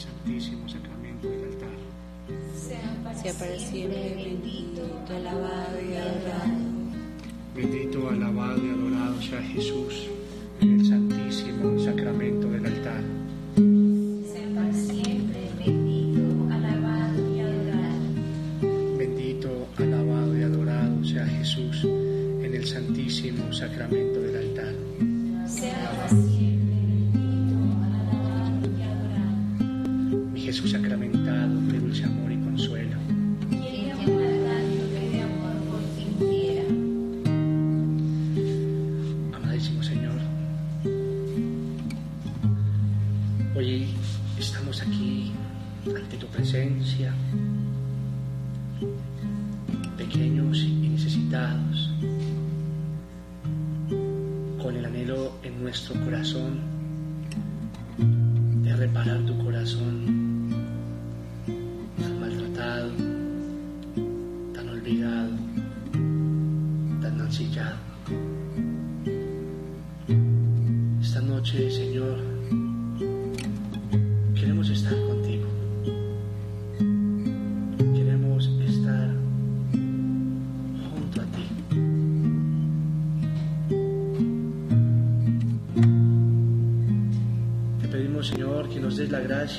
Santísimo sacramento del altar. Sea para siempre bendito, alabado y adorado. Bendito, alabado y adorado sea Jesús en el santísimo sacramento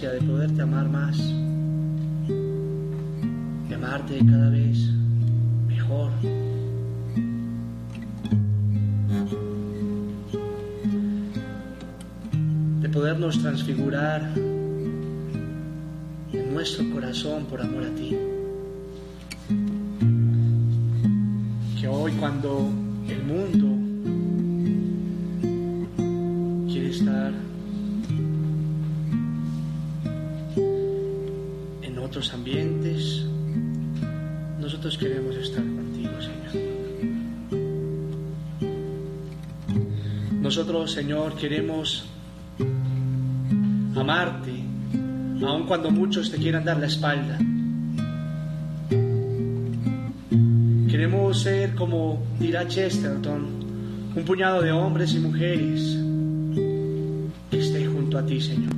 de poderte amar más, de amarte cada vez mejor. de podernos transfigurar en nuestro corazón por amor a ti. Señor, queremos amarte, aun cuando muchos te quieran dar la espalda. Queremos ser, como dirá Chesterton, un puñado de hombres y mujeres que estén junto a ti, Señor.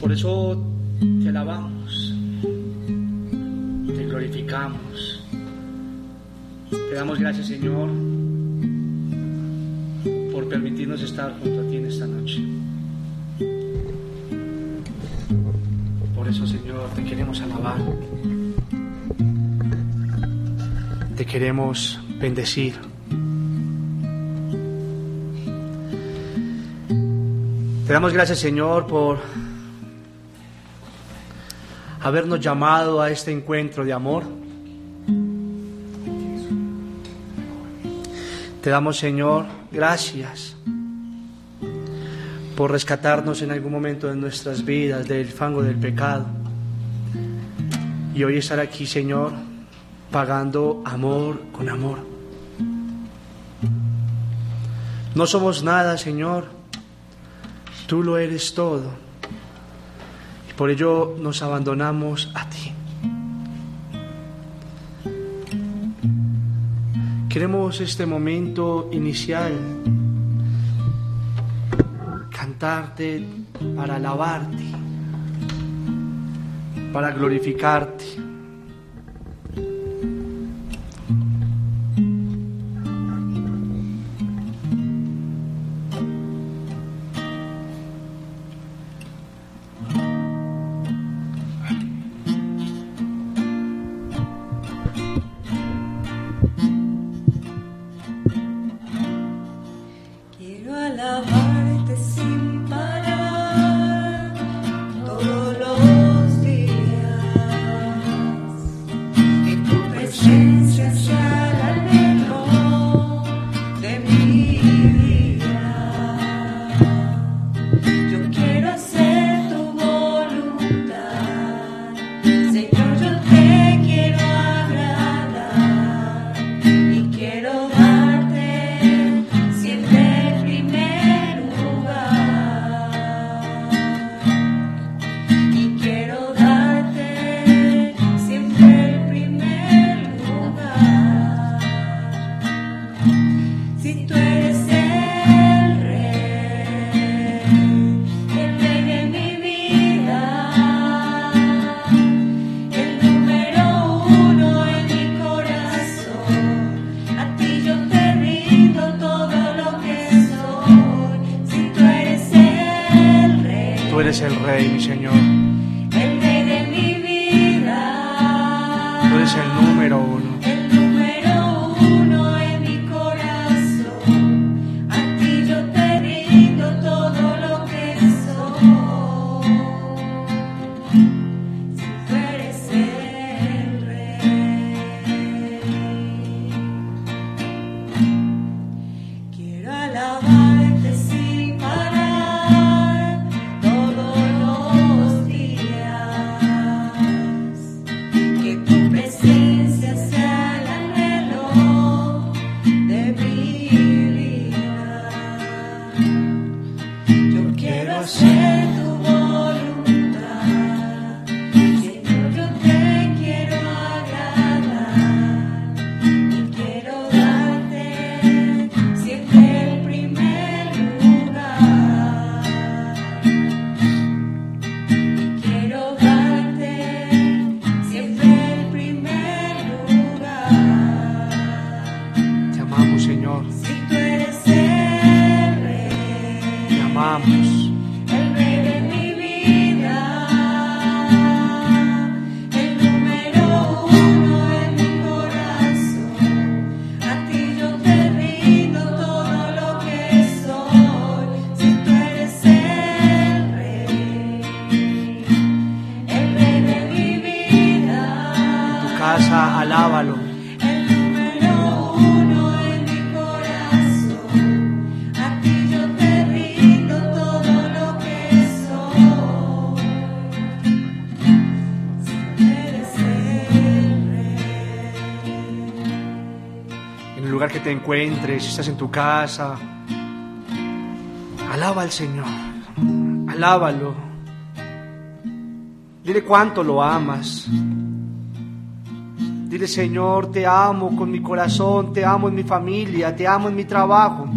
Por eso te alabamos, te glorificamos, te damos gracias, Señor permitirnos estar junto a ti en esta noche. Por eso, Señor, te queremos alabar. Te queremos bendecir. Te damos gracias, Señor, por habernos llamado a este encuentro de amor. Te damos, Señor, gracias por rescatarnos en algún momento de nuestras vidas del fango del pecado. Y hoy estar aquí, Señor, pagando amor con amor. No somos nada, Señor. Tú lo eres todo. Y por ello nos abandonamos a ti. Queremos este momento inicial cantarte para alabarte, para glorificarte. Te encuentres, estás en tu casa, alaba al Señor. Alábalo. Dile cuánto lo amas. Dile, Señor, te amo con mi corazón, te amo en mi familia, te amo en mi trabajo,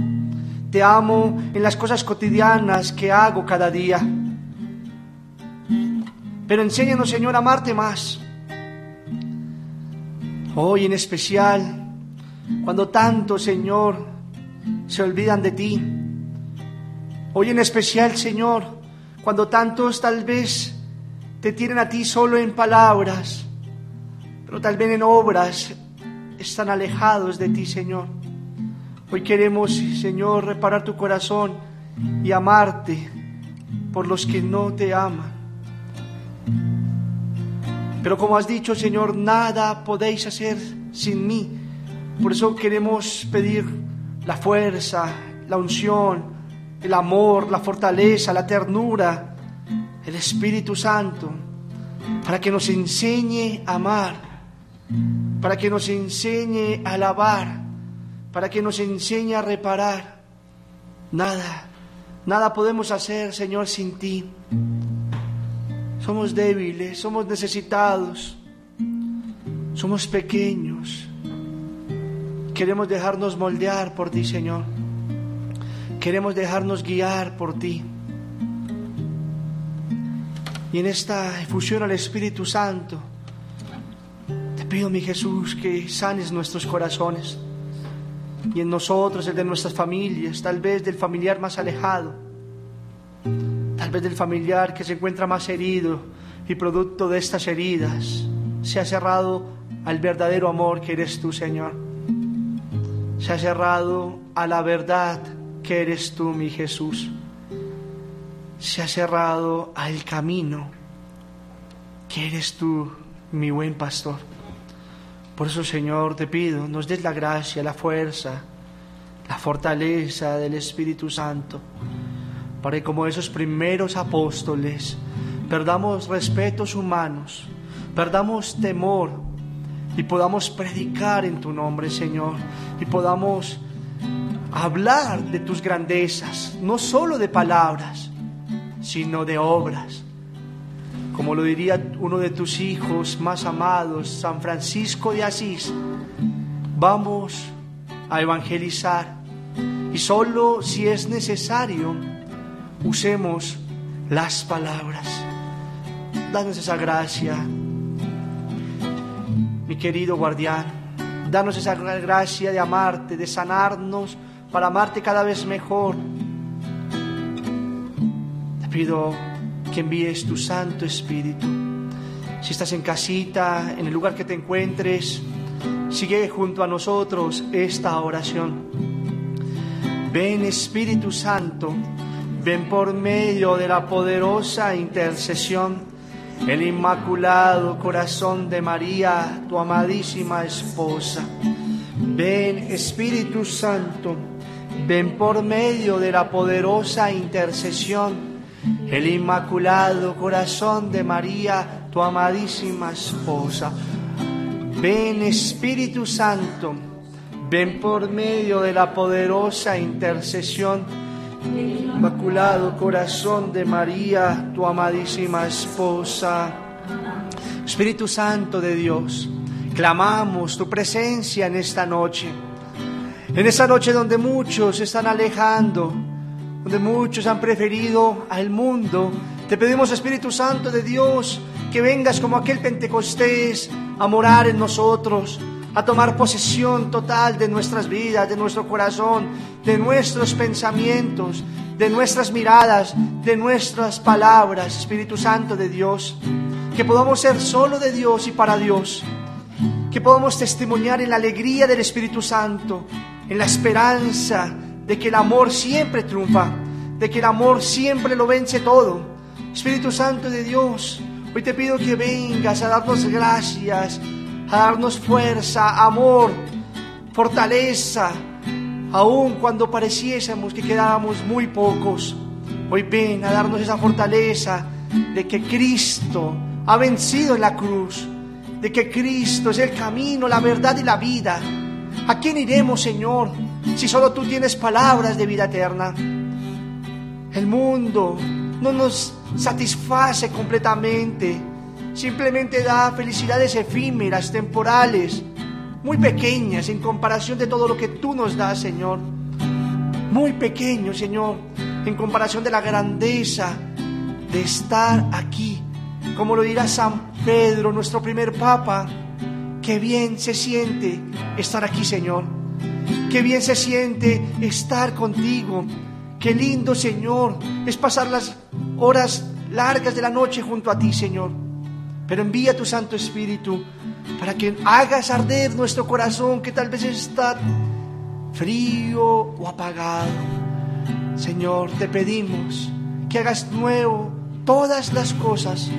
te amo en las cosas cotidianas que hago cada día. Pero enséñanos, Señor, a amarte más. Hoy en especial, cuando tanto, Señor, se olvidan de ti. Hoy en especial, Señor, cuando tantos tal vez te tienen a ti solo en palabras, pero tal vez en obras están alejados de ti, Señor. Hoy queremos, Señor, reparar tu corazón y amarte por los que no te aman. Pero como has dicho, Señor, nada podéis hacer sin mí. Por eso queremos pedir la fuerza, la unción, el amor, la fortaleza, la ternura, el Espíritu Santo, para que nos enseñe a amar, para que nos enseñe a alabar, para que nos enseñe a reparar. Nada, nada podemos hacer, Señor, sin ti. Somos débiles, somos necesitados, somos pequeños. Queremos dejarnos moldear por ti, Señor. Queremos dejarnos guiar por ti. Y en esta efusión al Espíritu Santo, te pido, mi Jesús, que sanes nuestros corazones y en nosotros, el de nuestras familias, tal vez del familiar más alejado, tal vez del familiar que se encuentra más herido y producto de estas heridas se ha cerrado al verdadero amor que eres tú, Señor. Se ha cerrado a la verdad que eres tú, mi Jesús. Se ha cerrado al camino que eres tú, mi buen pastor. Por eso, Señor, te pido, nos des la gracia, la fuerza, la fortaleza del Espíritu Santo, para que como esos primeros apóstoles perdamos respetos humanos, perdamos temor y podamos predicar en tu nombre, Señor, y podamos hablar de tus grandezas, no solo de palabras, sino de obras. Como lo diría uno de tus hijos más amados, San Francisco de Asís, vamos a evangelizar y solo si es necesario usemos las palabras. Danos esa gracia, mi querido guardián. Danos esa gracia de amarte, de sanarnos para amarte cada vez mejor. Te pido que envíes tu Santo Espíritu. Si estás en casita, en el lugar que te encuentres, sigue junto a nosotros esta oración. Ven Espíritu Santo, ven por medio de la poderosa intercesión, el inmaculado corazón de María, tu amadísima esposa. Ven Espíritu Santo, ven por medio de la poderosa intercesión, el inmaculado corazón de María, tu amadísima esposa. Ven Espíritu Santo, ven por medio de la poderosa intercesión, inmaculado corazón de María, tu amadísima esposa. Espíritu Santo de Dios, clamamos tu presencia en esta noche. En esta noche donde muchos se están alejando, donde muchos han preferido al mundo, te pedimos Espíritu Santo de Dios que vengas como aquel Pentecostés a morar en nosotros, a tomar posesión total de nuestras vidas, de nuestro corazón, de nuestros pensamientos, de nuestras miradas, de nuestras palabras, Espíritu Santo de Dios. Que podamos ser solo de Dios y para Dios. Que podamos testimoniar en la alegría del Espíritu Santo, en la esperanza de que el amor siempre triunfa, de que el amor siempre lo vence todo. Espíritu Santo de Dios, hoy te pido que vengas a darnos gracias, a darnos fuerza, amor, fortaleza, aun cuando pareciésemos que quedábamos muy pocos. Hoy ven a darnos esa fortaleza de que Cristo ha vencido en la cruz, de que Cristo es el camino, la verdad y la vida. ¿A quién iremos, Señor, si solo tú tienes palabras de vida eterna? El mundo no nos satisface completamente, simplemente da felicidades efímeras, temporales, muy pequeñas en comparación de todo lo que tú nos das, Señor. Muy pequeño, Señor, en comparación de la grandeza de estar aquí. Como lo dirá San Pedro, nuestro primer Papa, qué bien se siente estar aquí, Señor. Qué bien se siente estar contigo. Qué lindo, Señor, es pasar las horas largas de la noche junto a ti, Señor. Pero envía tu Santo Espíritu para que hagas arder nuestro corazón que tal vez está frío o apagado. Señor, te pedimos que hagas nuevo todas las cosas.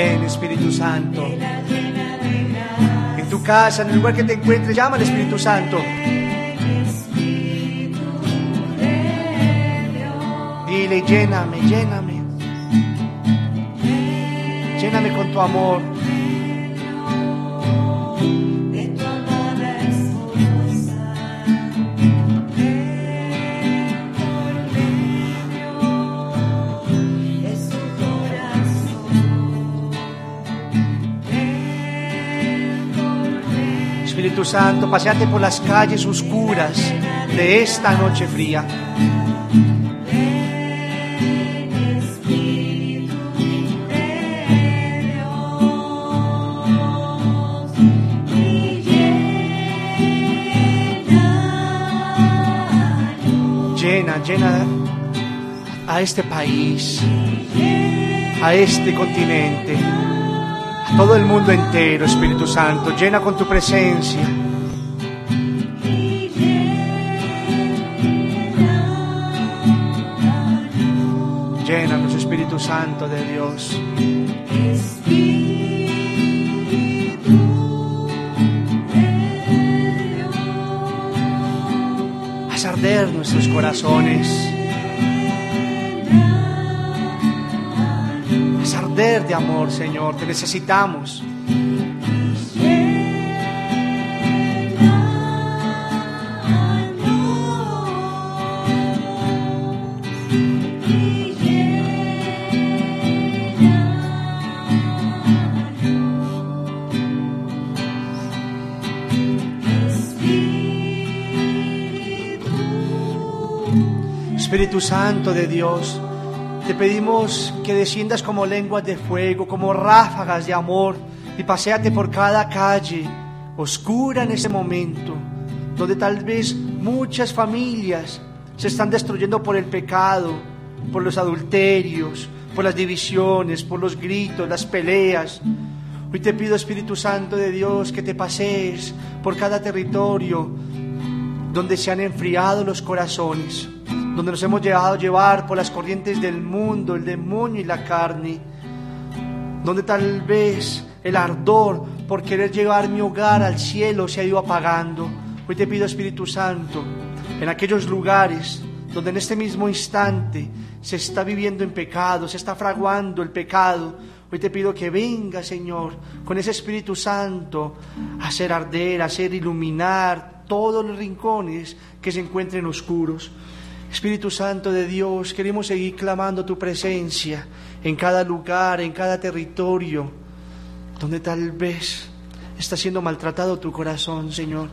Ven, Espíritu Santo. En tu casa, en el lugar que te encuentres, llama al Espíritu Santo. Dile, lléname, lléname. Lléname con tu amor. Espíritu Santo, paseate por las calles oscuras de esta noche fría. Llena, llena a este país, a este continente, todo el mundo entero, Espíritu Santo. Llena con tu presencia. Llénanos, Espíritu Santo de Dios. Haz arder nuestros corazones. de amor, Señor. Te necesitamos. Espíritu Santo de Dios, te pedimos que desciendas como lenguas de fuego, como ráfagas de amor y paséate por cada calle oscura en este momento, donde tal vez muchas familias se están destruyendo por el pecado, por los adulterios, por las divisiones, por los gritos, las peleas. Hoy te pido, Espíritu Santo de Dios, que te pasees por cada territorio donde se han enfriado los corazones, donde nos hemos dejado llevar por las corrientes del mundo, el demonio y la carne, donde tal vez el ardor por querer llevar mi hogar al cielo se ha ido apagando. Hoy te pido, Espíritu Santo, en aquellos lugares donde en este mismo instante se está viviendo en pecado, se está fraguando el pecado, hoy te pido que venga, Señor, con ese Espíritu Santo a hacer arder, a hacer iluminar todos los rincones que se encuentren oscuros. Espíritu Santo de Dios, queremos seguir clamando tu presencia en cada lugar, en cada territorio, donde tal vez está siendo maltratado tu corazón, Señor.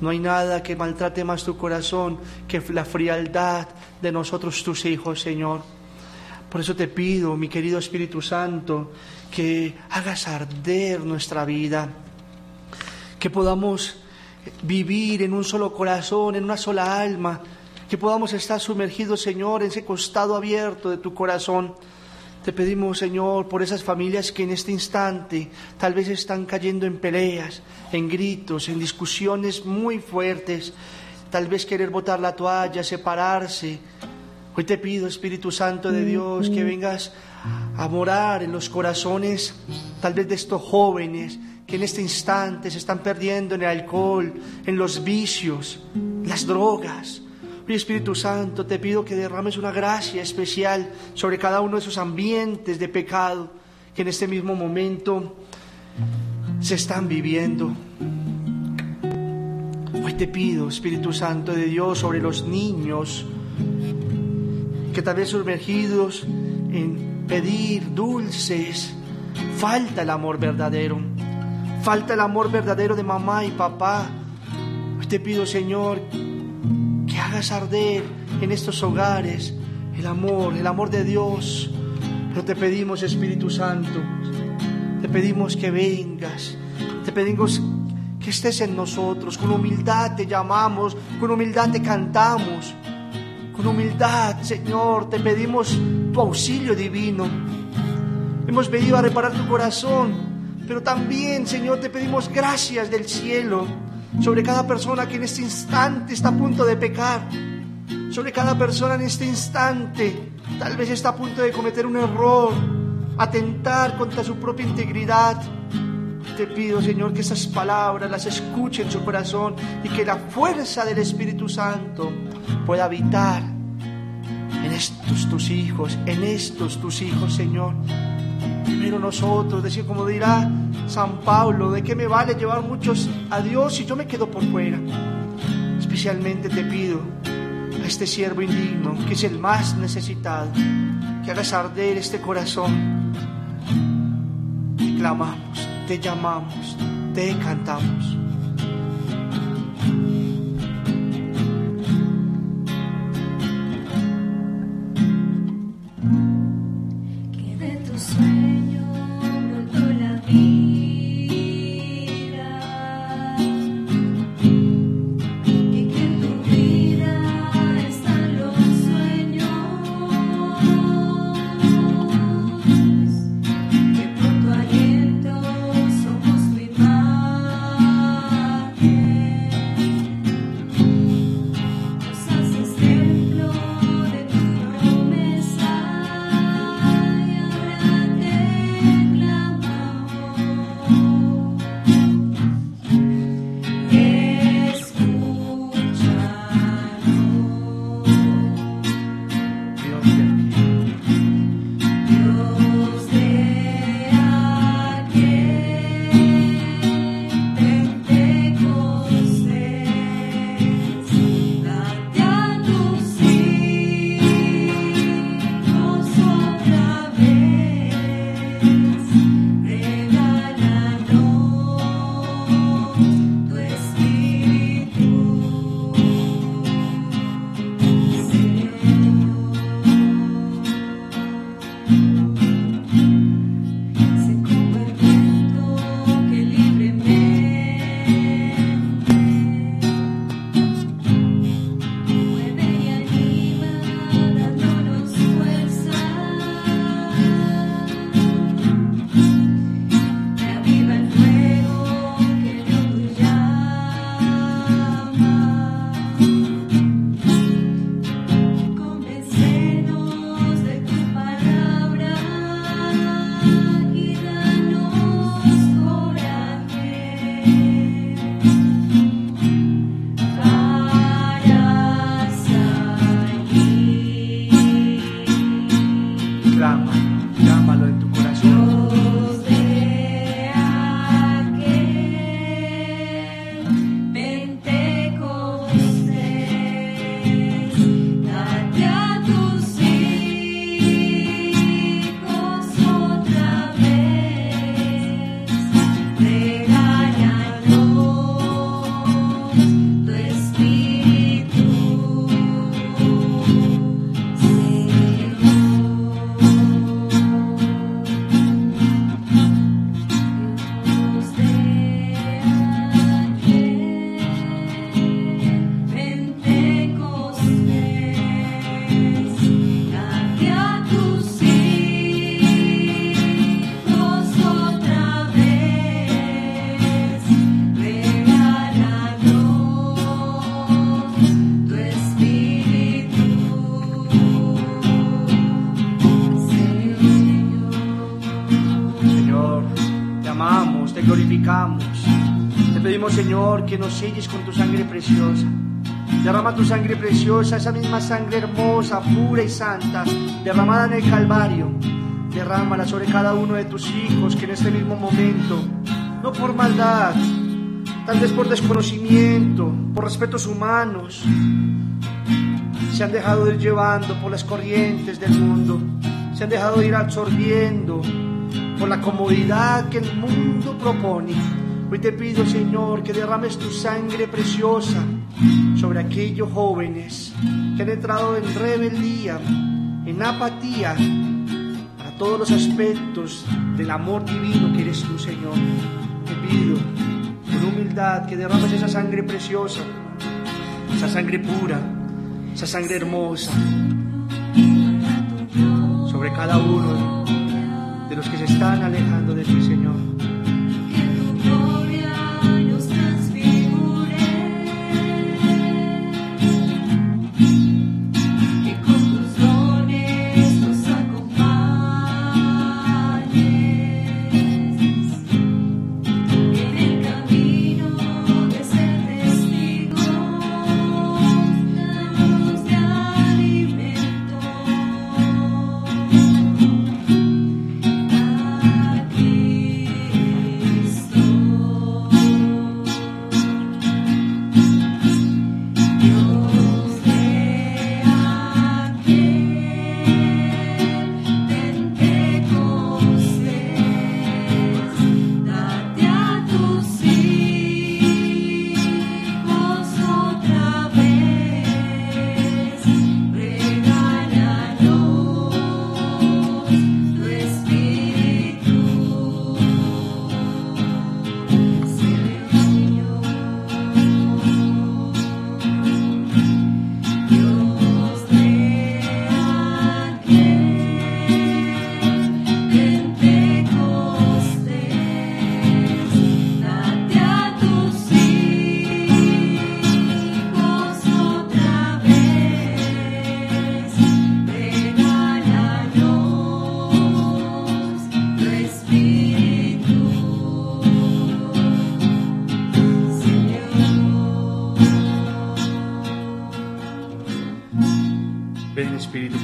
No hay nada que maltrate más tu corazón que la frialdad de nosotros, tus hijos, Señor. Por eso te pido, mi querido Espíritu Santo, que hagas arder nuestra vida, que podamos vivir en un solo corazón, en una sola alma, que podamos estar sumergidos, Señor, en ese costado abierto de tu corazón. Te pedimos, Señor, por esas familias que en este instante tal vez están cayendo en peleas, en gritos, en discusiones muy fuertes, tal vez querer botar la toalla, separarse. Hoy te pido, Espíritu Santo de Dios, que vengas a morar en los corazones tal vez de estos jóvenes que en este instante se están perdiendo en el alcohol, en los vicios, las drogas. Espíritu Santo, te pido que derrames una gracia especial sobre cada uno de esos ambientes de pecado que en este mismo momento se están viviendo. Hoy te pido, Espíritu Santo de Dios, sobre los niños que tal vez sumergidos en pedir dulces, falta el amor verdadero, falta el amor verdadero de mamá y papá. Hoy te pido, Señor, hagas arder en estos hogares el amor, el amor de Dios. Pero te pedimos, Espíritu Santo, te pedimos que vengas, te pedimos que estés en nosotros, con humildad te llamamos, con humildad te cantamos, con humildad, Señor, te pedimos tu auxilio divino. Hemos venido a reparar tu corazón, pero también, Señor, te pedimos gracias del cielo sobre cada persona que en este instante está a punto de pecar, sobre cada persona en este instante tal vez está a punto de cometer un error, atentar contra su propia integridad. Te pido, Señor, que esas palabras las escuche en su corazón y que la fuerza del Espíritu Santo pueda habitar en estos tus hijos, en estos tus hijos, Señor. Primero nosotros, decir como dirá San Pablo, ¿de qué me vale llevar muchos a Dios si yo me quedo por fuera? Especialmente te pido a este siervo indigno, que es el más necesitado, que hagas arder este corazón. Te clamamos, te llamamos, te cantamos. Señor, que nos selles con tu sangre preciosa. Derrama tu sangre preciosa, esa misma sangre hermosa, pura y santa, derramada en el Calvario. Derrámala sobre cada uno de tus hijos que en este mismo momento, no por maldad, tal vez por desconocimiento, por respetos humanos, se han dejado ir llevando por las corrientes del mundo, se han dejado ir absorbiendo por la comodidad que el mundo propone. Hoy te pido, Señor, que derrames tu sangre preciosa sobre aquellos jóvenes que han entrado en rebeldía, en apatía, para todos los aspectos del amor divino que eres tú, Señor. Te pido, con humildad, que derrames esa sangre preciosa, esa sangre pura, esa sangre hermosa, sobre cada uno de los que se están alejando de ti, Señor.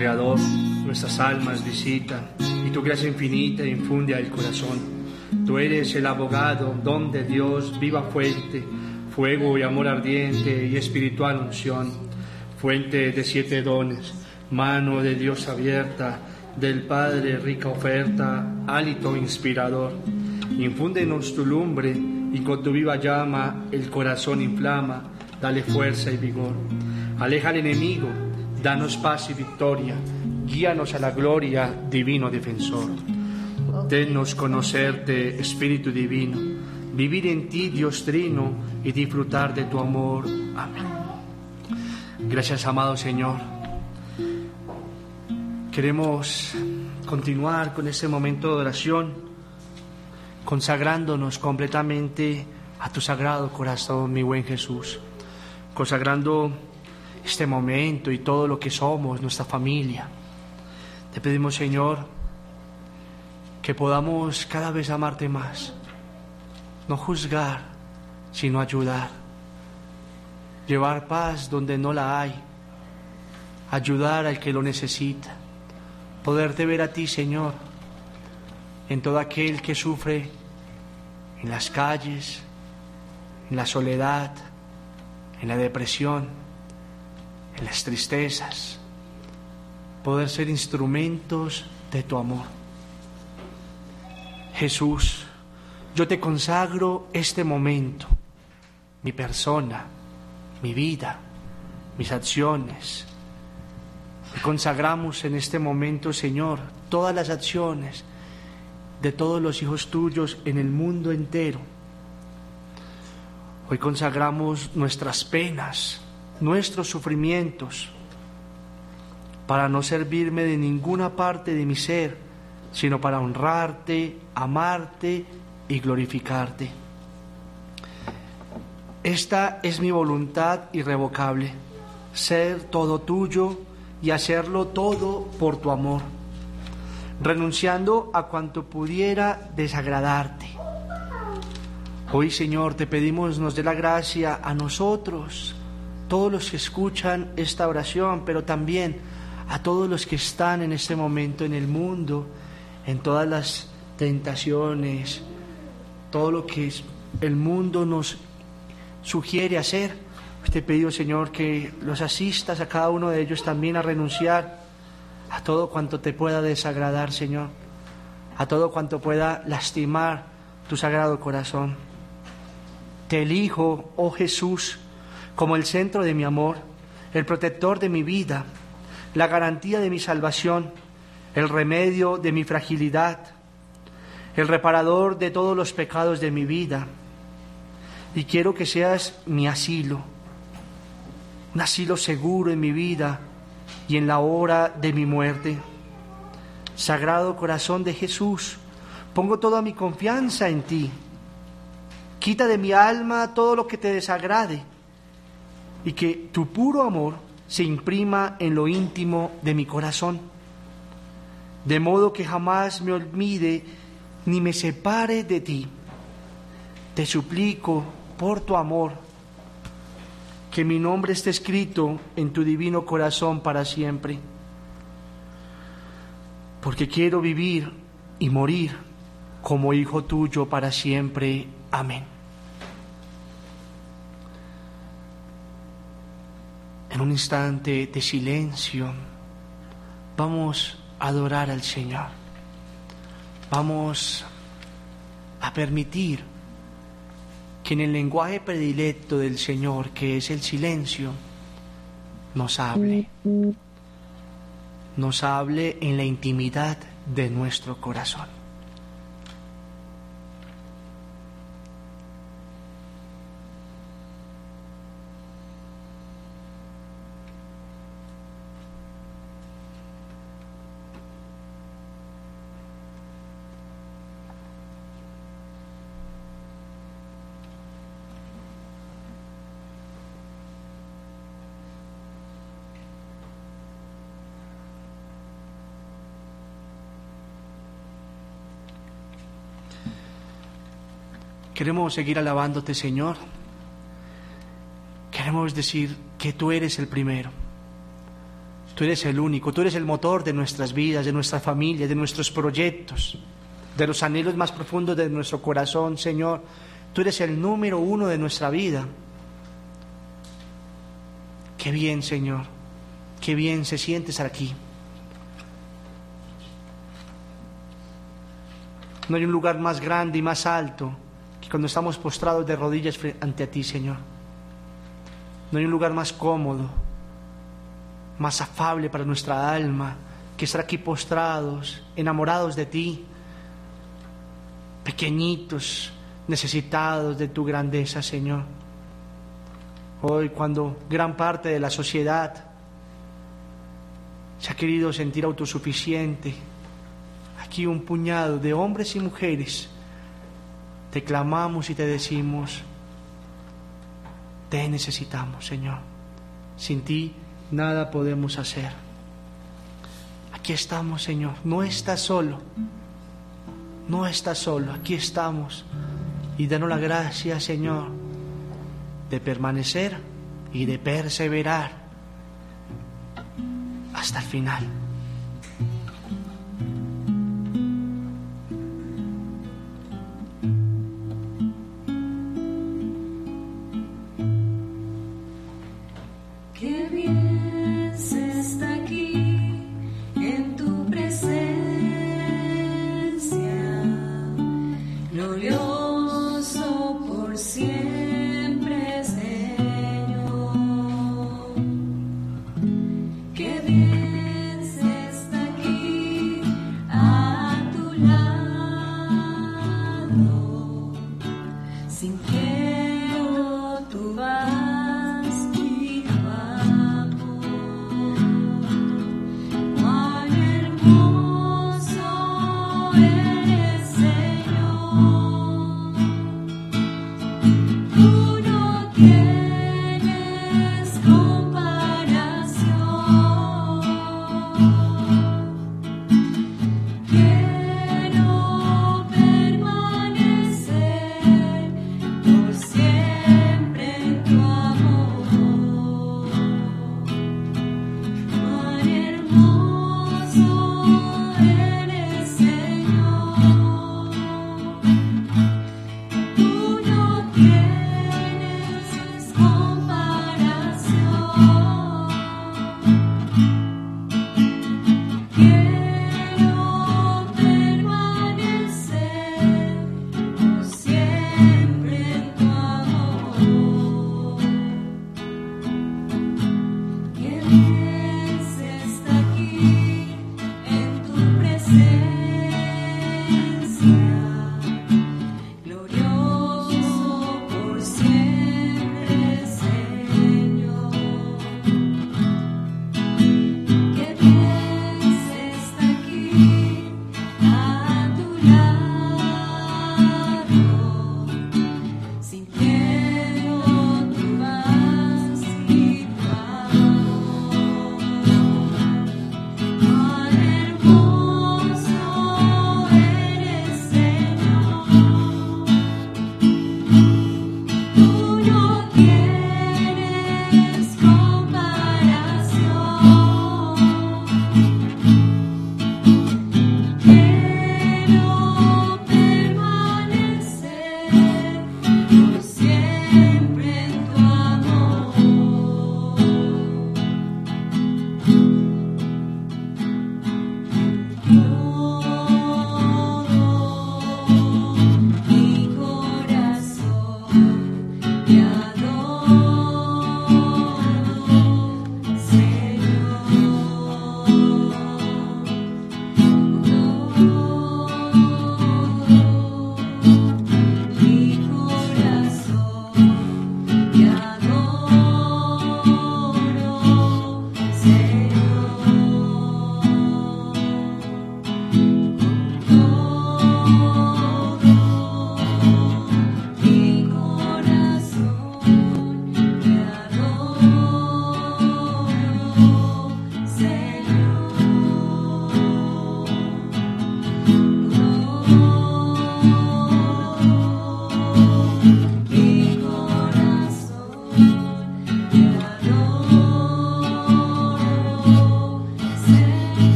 Creador, nuestras almas visita y tu gracia infinita infunde al corazón. Tú eres el abogado, don de Dios, viva fuente, fuego y amor ardiente y espiritual unción, fuente de siete dones, mano de Dios abierta, del Padre rica oferta, hálito inspirador. Infúndenos tu lumbre y con tu viva llama el corazón inflama, dale fuerza y vigor. Aleja al enemigo, danos paz y victoria, guíanos a la gloria, divino defensor. Denos conocerte, Espíritu Divino, vivir en ti, Dios Trino, y disfrutar de tu amor. Amén. Gracias, amado Señor. Queremos continuar con este momento de oración, consagrándonos completamente a tu sagrado corazón, mi buen Jesús, consagrando este momento y todo lo que somos, nuestra familia. Te pedimos, Señor, que podamos cada vez amarte más, no juzgar, sino ayudar, llevar paz donde no la hay, ayudar al que lo necesita, poderte ver a ti, Señor, en todo aquel que sufre en las calles, en la soledad, en la depresión, en las tristezas, poder ser instrumentos de tu amor. Jesús, yo te consagro este momento, mi persona, mi vida, mis acciones. Consagramos en este momento, Señor, todas las acciones de todos los hijos tuyos en el mundo entero. Hoy consagramos nuestras penas, nuestros sufrimientos, para no servirme de ninguna parte de mi ser, sino para honrarte, amarte y glorificarte. Esta es mi voluntad irrevocable, ser todo tuyo y hacerlo todo por tu amor, renunciando a cuanto pudiera desagradarte, Hoy, Señor, te pedimos nos dé la gracia a nosotros, todos los que escuchan esta oración, pero también a todos los que están en este momento en el mundo, en todas las tentaciones, todo lo que el mundo nos sugiere hacer. Te pido, Señor, que los asistas a cada uno de ellos también a renunciar a todo cuanto te pueda desagradar, Señor, a todo cuanto pueda lastimar tu sagrado corazón. Te elijo, oh Jesús, como el centro de mi amor, el protector de mi vida, la garantía de mi salvación, el remedio de mi fragilidad, el reparador de todos los pecados de mi vida. Y quiero que seas mi asilo, un asilo seguro en mi vida y en la hora de mi muerte. Sagrado corazón de Jesús, pongo toda mi confianza en ti. Quita de mi alma todo lo que te desagrade y que tu puro amor se imprima en lo íntimo de mi corazón, de modo que jamás me olvide ni me separe de ti. Te suplico por tu amor que mi nombre esté escrito en tu divino corazón para siempre, porque quiero vivir y morir como hijo tuyo para siempre. Amén. En un instante de silencio, vamos a adorar al Señor. Vamos a permitir que en el lenguaje predilecto del Señor, que es el silencio, nos hable. Nos hable en la intimidad de nuestro corazón. Queremos seguir alabándote, Señor. Queremos decir que tú eres el primero. Tú eres el único. Tú eres el motor de nuestras vidas, de nuestra familia, de nuestros proyectos, de los anhelos más profundos de nuestro corazón, Señor. Tú eres el número uno de nuestra vida. Qué bien, Señor. Qué bien se siente estar aquí. No hay un lugar más grande y más alto cuando estamos postrados de rodillas ante ti, Señor. No hay un lugar más cómodo, más afable para nuestra alma que estar aquí postrados, enamorados de ti, pequeñitos, necesitados de tu grandeza, Señor. Hoy cuando gran parte de la sociedad se ha querido sentir autosuficiente, aquí un puñado de hombres y mujeres te clamamos y te decimos, te necesitamos, Señor. Sin ti nada podemos hacer. Aquí estamos, Señor. No estás solo. No estás solo. Aquí estamos. Y danos la gracia, Señor, de permanecer y de perseverar hasta el final.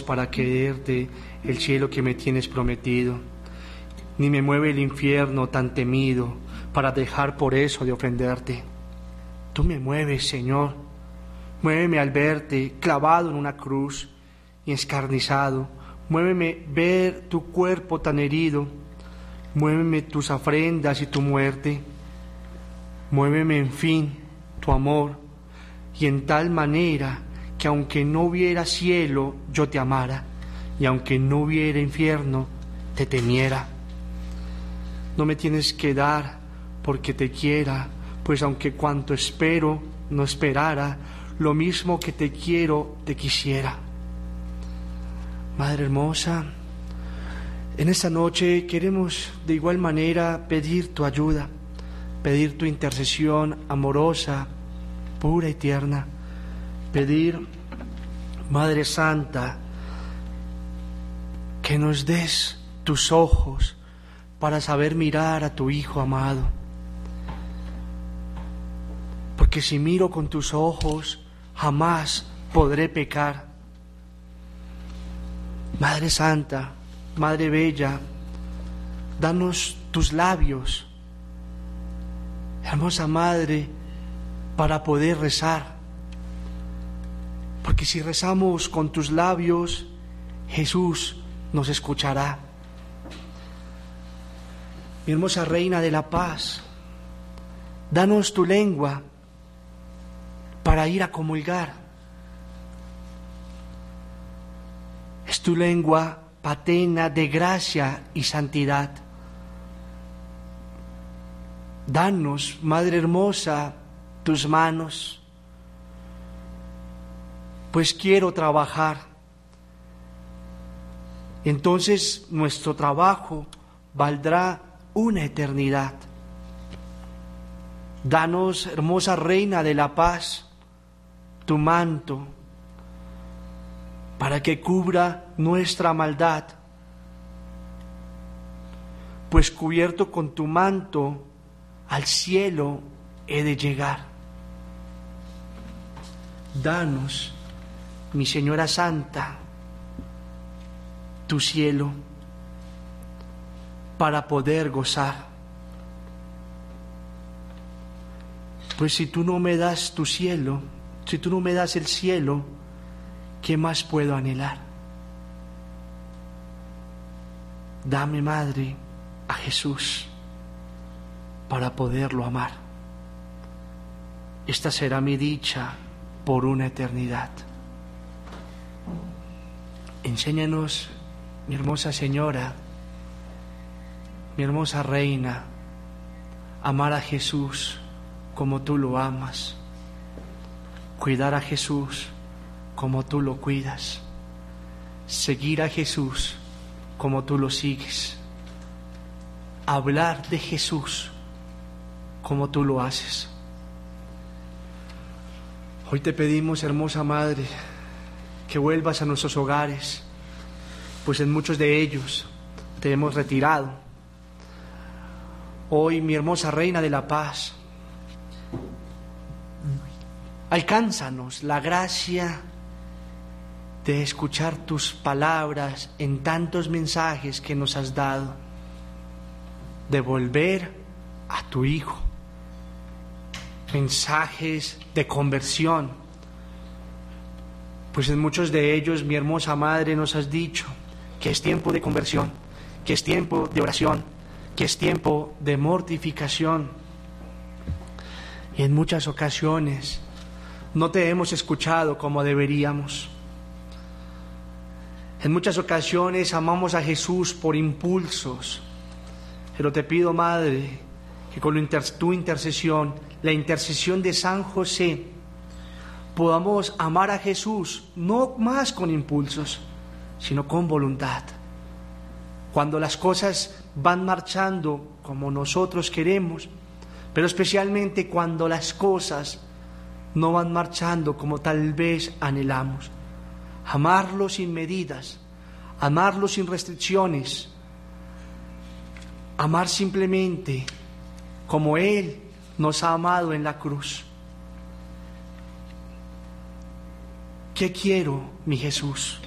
Para quererte el cielo que me tienes prometido, ni me mueve el infierno tan temido para dejar por eso de ofenderte. Tú me mueves, Señor, muéveme al verte clavado en una cruz y escarnizado, muéveme ver tu cuerpo tan herido, muéveme tus ofrendas y tu muerte, muéveme en fin tu amor. Y en tal manera que aunque no hubiera cielo, yo te amara, y aunque no hubiera infierno, te temiera. No me tienes que dar porque te quiera, pues aunque cuanto espero no esperara, lo mismo que te quiero, te quisiera. Madre hermosa, en esta noche queremos de igual manera pedir tu ayuda, pedir tu intercesión amorosa, pura y tierna, pedir, Madre Santa, que nos des tus ojos para saber mirar a tu Hijo amado. Porque si miro con tus ojos, jamás podré pecar. Madre Santa, Madre Bella, danos tus labios, hermosa Madre, para poder rezar. Porque si rezamos con tus labios, Jesús nos escuchará. Mi hermosa Reina de la Paz, danos tu lengua para ir a comulgar. Es tu lengua patena de gracia y santidad. Danos, Madre Hermosa, tus manos, pues quiero trabajar. Entonces nuestro trabajo valdrá una eternidad. Danos, hermosa Reina de la Paz, tu manto, para que cubra nuestra maldad, pues cubierto con tu manto al cielo he de llegar. Danos, mi Señora Santa, tu cielo para poder gozar. Pues si tú no me das tu cielo, si tú no me das el cielo, ¿qué más puedo anhelar? Dame, Madre, a Jesús para poderlo amar. Esta será mi dicha por una eternidad. Enséñanos, mi hermosa Señora, mi hermosa Reina, amar a Jesús como tú lo amas, cuidar a Jesús como tú lo cuidas, seguir a Jesús como tú lo sigues, hablar de Jesús como tú lo haces. Hoy te pedimos, hermosa Madre, que vuelvas a nuestros hogares, pues en muchos de ellos te hemos retirado. Hoy, mi hermosa Reina de la Paz, alcánzanos la gracia de escuchar tus palabras en tantos mensajes que nos has dado, de volver a tu Hijo, mensajes de conversión, pues en muchos de ellos, mi hermosa Madre, nos has dicho que es tiempo de conversión, que es tiempo de oración, que es tiempo de mortificación. Y en muchas ocasiones no te hemos escuchado como deberíamos. En muchas ocasiones amamos a Jesús por impulsos, pero te pido, Madre, que con tu intercesión, la intercesión de San José, podamos amar a Jesús no más con impulsos, sino con voluntad. Cuando las cosas van marchando como nosotros queremos, pero especialmente cuando las cosas no van marchando como tal vez anhelamos. Amarlo sin medidas, amarlo sin restricciones, amar simplemente como Él nos ha amado en la cruz. ¿Qué quiero, mi Jesús?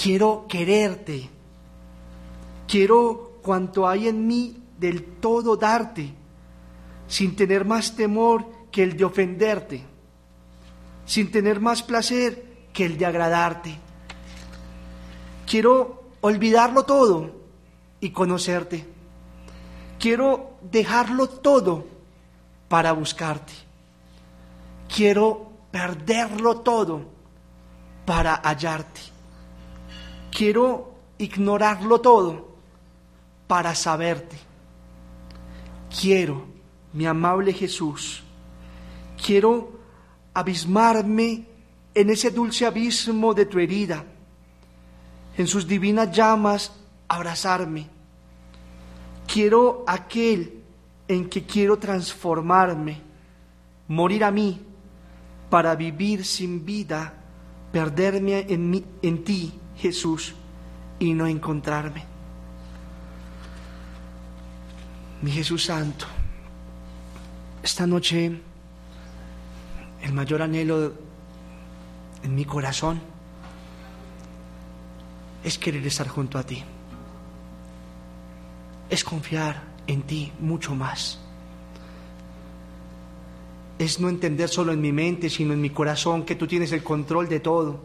Quiero quererte. Quiero cuanto hay en mí del todo darte, sin tener más temor que el de ofenderte, sin tener más placer que el de agradarte. Quiero olvidarlo todo y conocerte. Quiero dejarlo todo para buscarte. Quiero perderlo todo para hallarte. Quiero ignorarlo todo para saberte. Quiero, mi amable Jesús, quiero abismarme en ese dulce abismo de tu herida, en sus divinas llamas abrazarme. Quiero aquel en que quiero transformarme, morir a mí para vivir sin vida, perderme en, mí- en ti, Jesús, y no encontrarme. Mi Jesús Santo, esta noche el mayor anhelo en mi corazón es querer estar junto a ti, es confiar en ti mucho más, es no entender solo en mi mente, sino en mi corazón que tú tienes el control de todo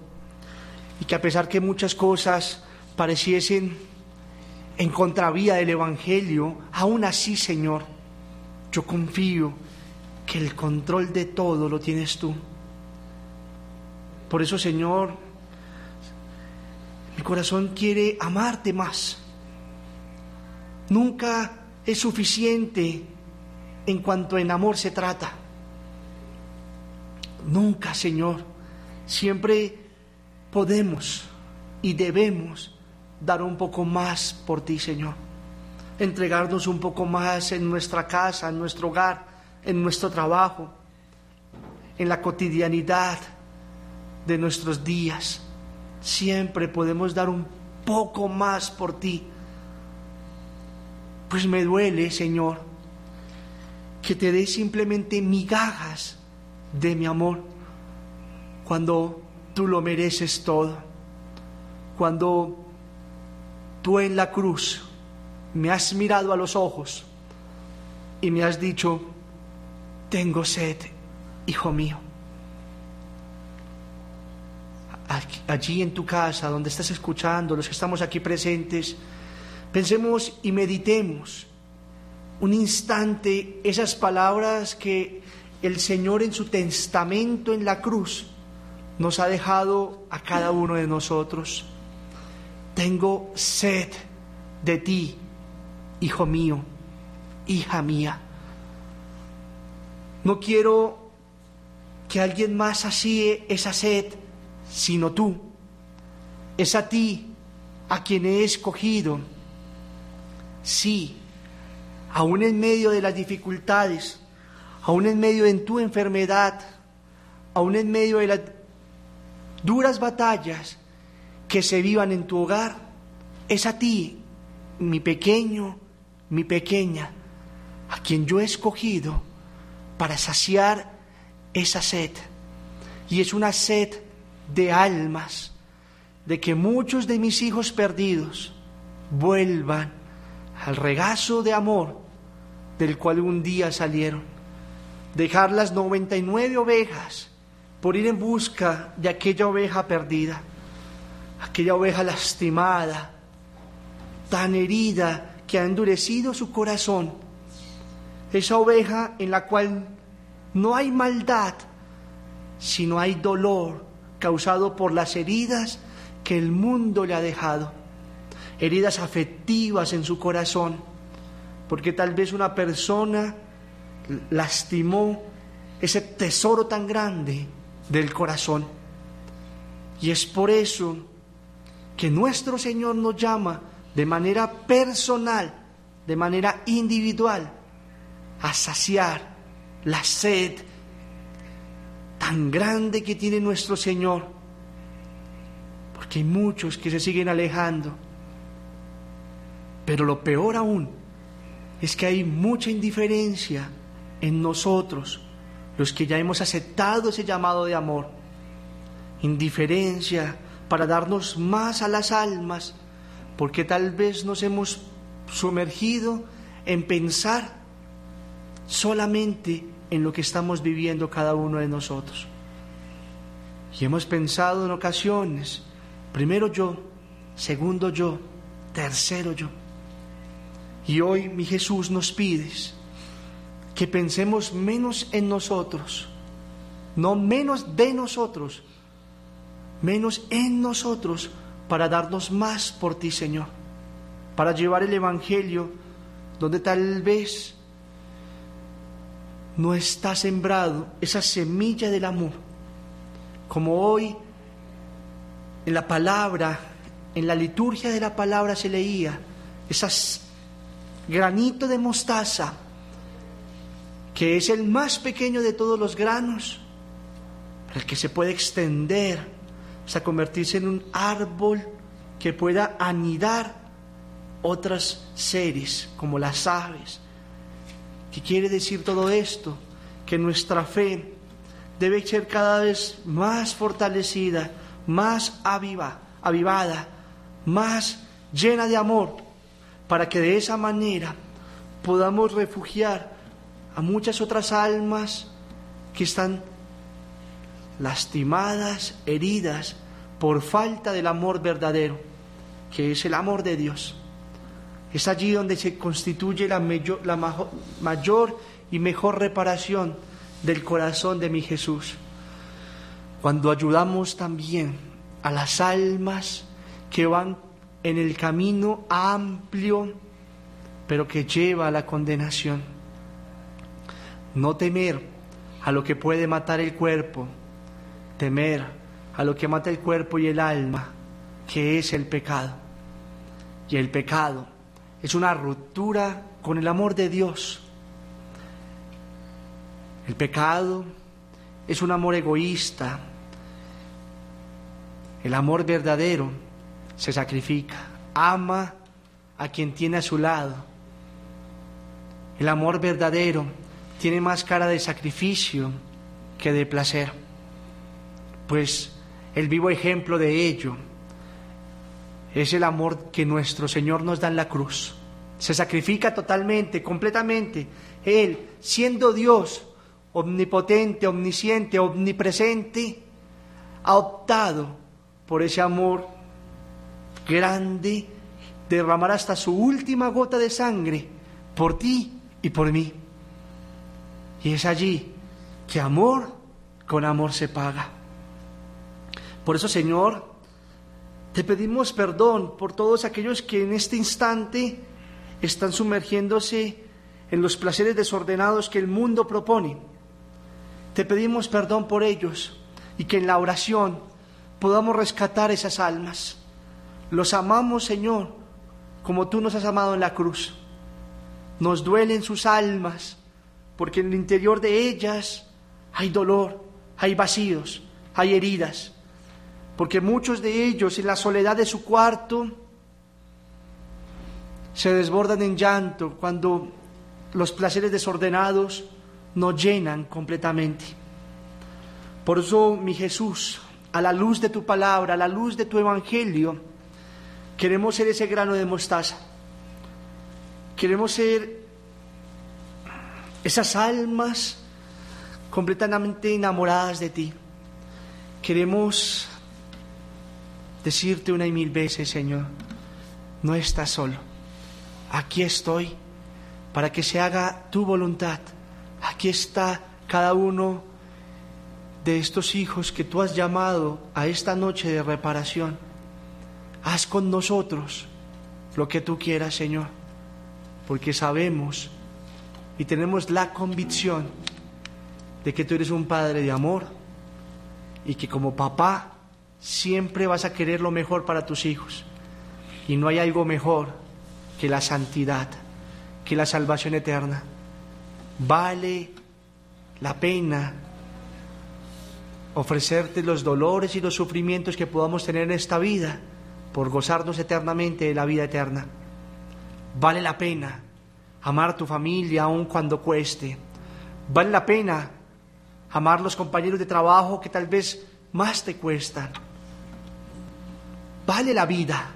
y que a pesar que muchas cosas pareciesen en contravía del Evangelio, aún así, Señor, yo confío que el control de todo lo tienes tú. Por eso, Señor, mi corazón quiere amarte más. Nunca es suficiente en cuanto en amor se trata. Nunca, Señor. Siempre podemos y debemos dar un poco más por ti, Señor. Entregarnos un poco más en nuestra casa, en nuestro hogar, en nuestro trabajo, en la cotidianidad de nuestros días. Siempre podemos dar un poco más por ti. Pues me duele, Señor, que te dé simplemente migajas de mi amor cuando tú lo mereces todo. Cuando tú en la cruz me has mirado a los ojos y me has dicho, tengo sed, hijo mío. Allí en tu casa, donde estás escuchando, los que estamos aquí presentes, pensemos y meditemos un instante esas palabras que el Señor en su testamento en la cruz nos ha dejado a cada uno de nosotros. Tengo sed de ti, hijo mío, hija mía. No quiero que alguien más sacie esa sed, sino tú. Es a ti a quien he escogido. Sí, aún en medio de las dificultades, aún en medio de tu enfermedad, aún en medio de las duras batallas que se vivan en tu hogar, es a ti, mi pequeño, mi pequeña, a quien yo he escogido para saciar esa sed. Y es una sed de almas, de que muchos de mis hijos perdidos vuelvan al regazo de amor del cual un día salieron. Dejar las 99 ovejas por ir en busca de aquella oveja perdida, aquella oveja lastimada, tan herida que ha endurecido su corazón, esa oveja en la cual no hay maldad, sino hay dolor causado por las heridas que el mundo le ha dejado, heridas afectivas en su corazón, porque tal vez una persona lastimó ese tesoro tan grande del corazón. Y es por eso que nuestro Señor nos llama de manera personal, de manera individual, a saciar la sed tan grande que tiene nuestro Señor. Porque hay muchos que se siguen alejando. Pero lo peor aún es que hay mucha indiferencia en nosotros, los que ya hemos aceptado ese llamado de amor. indiferencia para darnos más a las almas, porque tal vez nos hemos sumergido en pensar solamente en lo que estamos viviendo cada uno de nosotros. Y hemos pensado en ocasiones, primero yo, segundo yo, tercero yo. Y hoy mi Jesús nos pides que pensemos menos en nosotros, no menos de nosotros, menos en nosotros para darnos más por ti, Señor, para llevar el Evangelio donde tal vez no está sembrado esa semilla del amor, como hoy en la palabra, en la liturgia de la palabra se leía, esas granito de mostaza, que es el más pequeño de todos los granos, el que se puede extender hasta convertirse en un árbol que pueda anidar otras seres como las aves. ¿Qué quiere decir todo esto? Que nuestra fe debe ser cada vez más fortalecida, más aviva, avivada, más llena de amor, para que de esa manera podamos refugiar a muchas otras almas que están lastimadas, heridas por falta del amor verdadero, que es el amor de Dios. Es allí donde se constituye la, mayor, la mayor y mejor reparación del corazón de mi Jesús. Cuando ayudamos también a las almas que van en el camino amplio, pero que lleva a la condenación. No temer a lo que puede matar el cuerpo, temer a lo que mata el cuerpo y el alma, que es el pecado. Y el pecado es una ruptura con el amor de Dios. El pecado es un amor egoísta. El amor verdadero se sacrifica, ama a quien tiene a su lado. El amor verdadero tiene más cara de sacrificio que de placer, pues el vivo ejemplo de ello es el amor que nuestro Señor nos da en la cruz. Se sacrifica totalmente, completamente. Él, siendo Dios, omnipotente, omnisciente, omnipresente, ha optado por ese amor grande, derramar hasta su última gota de sangre por ti y por mí. Y es allí que amor con amor se paga. Por eso, Señor, te pedimos perdón por todos aquellos que en este instante están sumergiéndose en los placeres desordenados que el mundo propone. Te pedimos perdón por ellos y que en la oración podamos rescatar esas almas. Los amamos, Señor, como tú nos has amado en la cruz. Nos duelen sus almas, porque en el interior de ellas hay dolor, hay vacíos, hay heridas, porque muchos de ellos en la soledad de su cuarto se desbordan en llanto cuando los placeres desordenados nos llenan completamente. Por eso, mi Jesús, a la luz de tu palabra, a la luz de tu evangelio, queremos ser ese grano de mostaza. Queremos ser esas almas completamente enamoradas de ti. Queremos decirte una y mil veces, Señor, no estás solo. Aquí estoy para que se haga tu voluntad. Aquí está cada uno de estos hijos que tú has llamado a esta noche de reparación. Haz con nosotros lo que tú quieras, Señor, porque sabemos y tenemos la convicción de que tú eres un Padre de amor y que como papá siempre vas a querer lo mejor para tus hijos. Y no hay algo mejor que la santidad, que la salvación eterna. Vale la pena ofrecerte los dolores y los sufrimientos que podamos tener en esta vida por gozarnos eternamente de la vida eterna. Vale la pena amar tu familia aun cuando cueste. Vale la pena amar los compañeros de trabajo que tal vez más te cuestan. Vale la vida.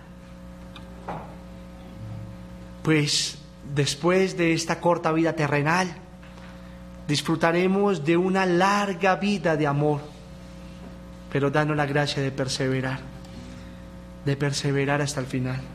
Pues después de esta corta vida terrenal, disfrutaremos de una larga vida de amor, pero danos la gracia de perseverar, de perseverar hasta el final.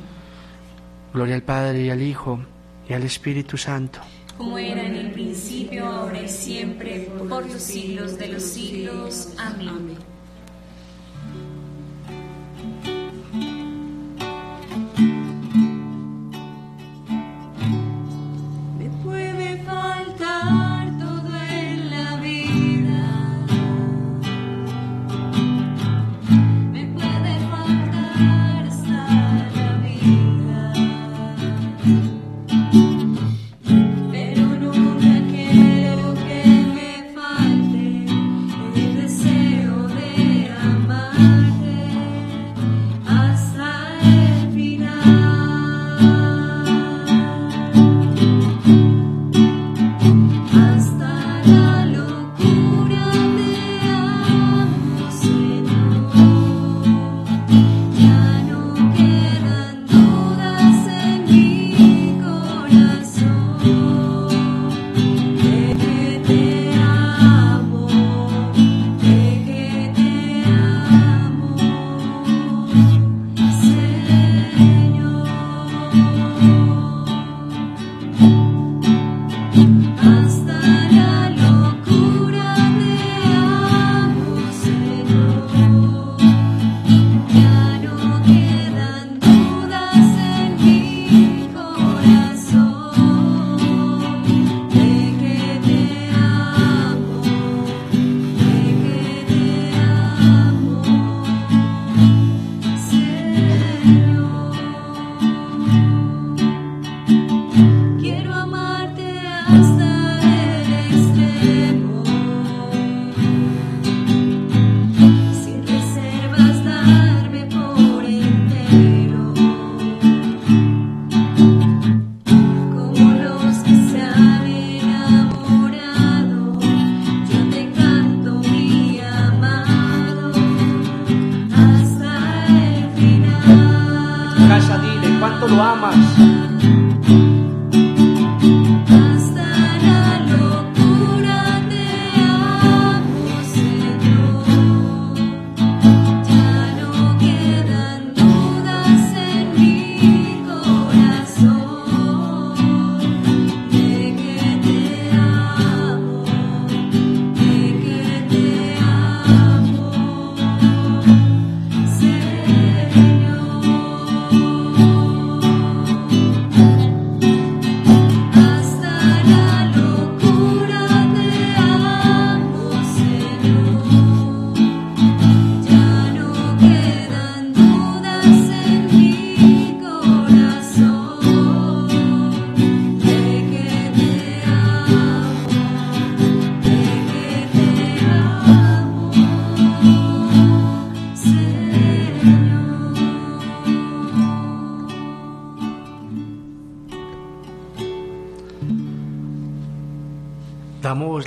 Gloria al Padre y al Hijo y al Espíritu Santo. Como era en el principio, ahora y siempre, por los siglos de los siglos. Amén.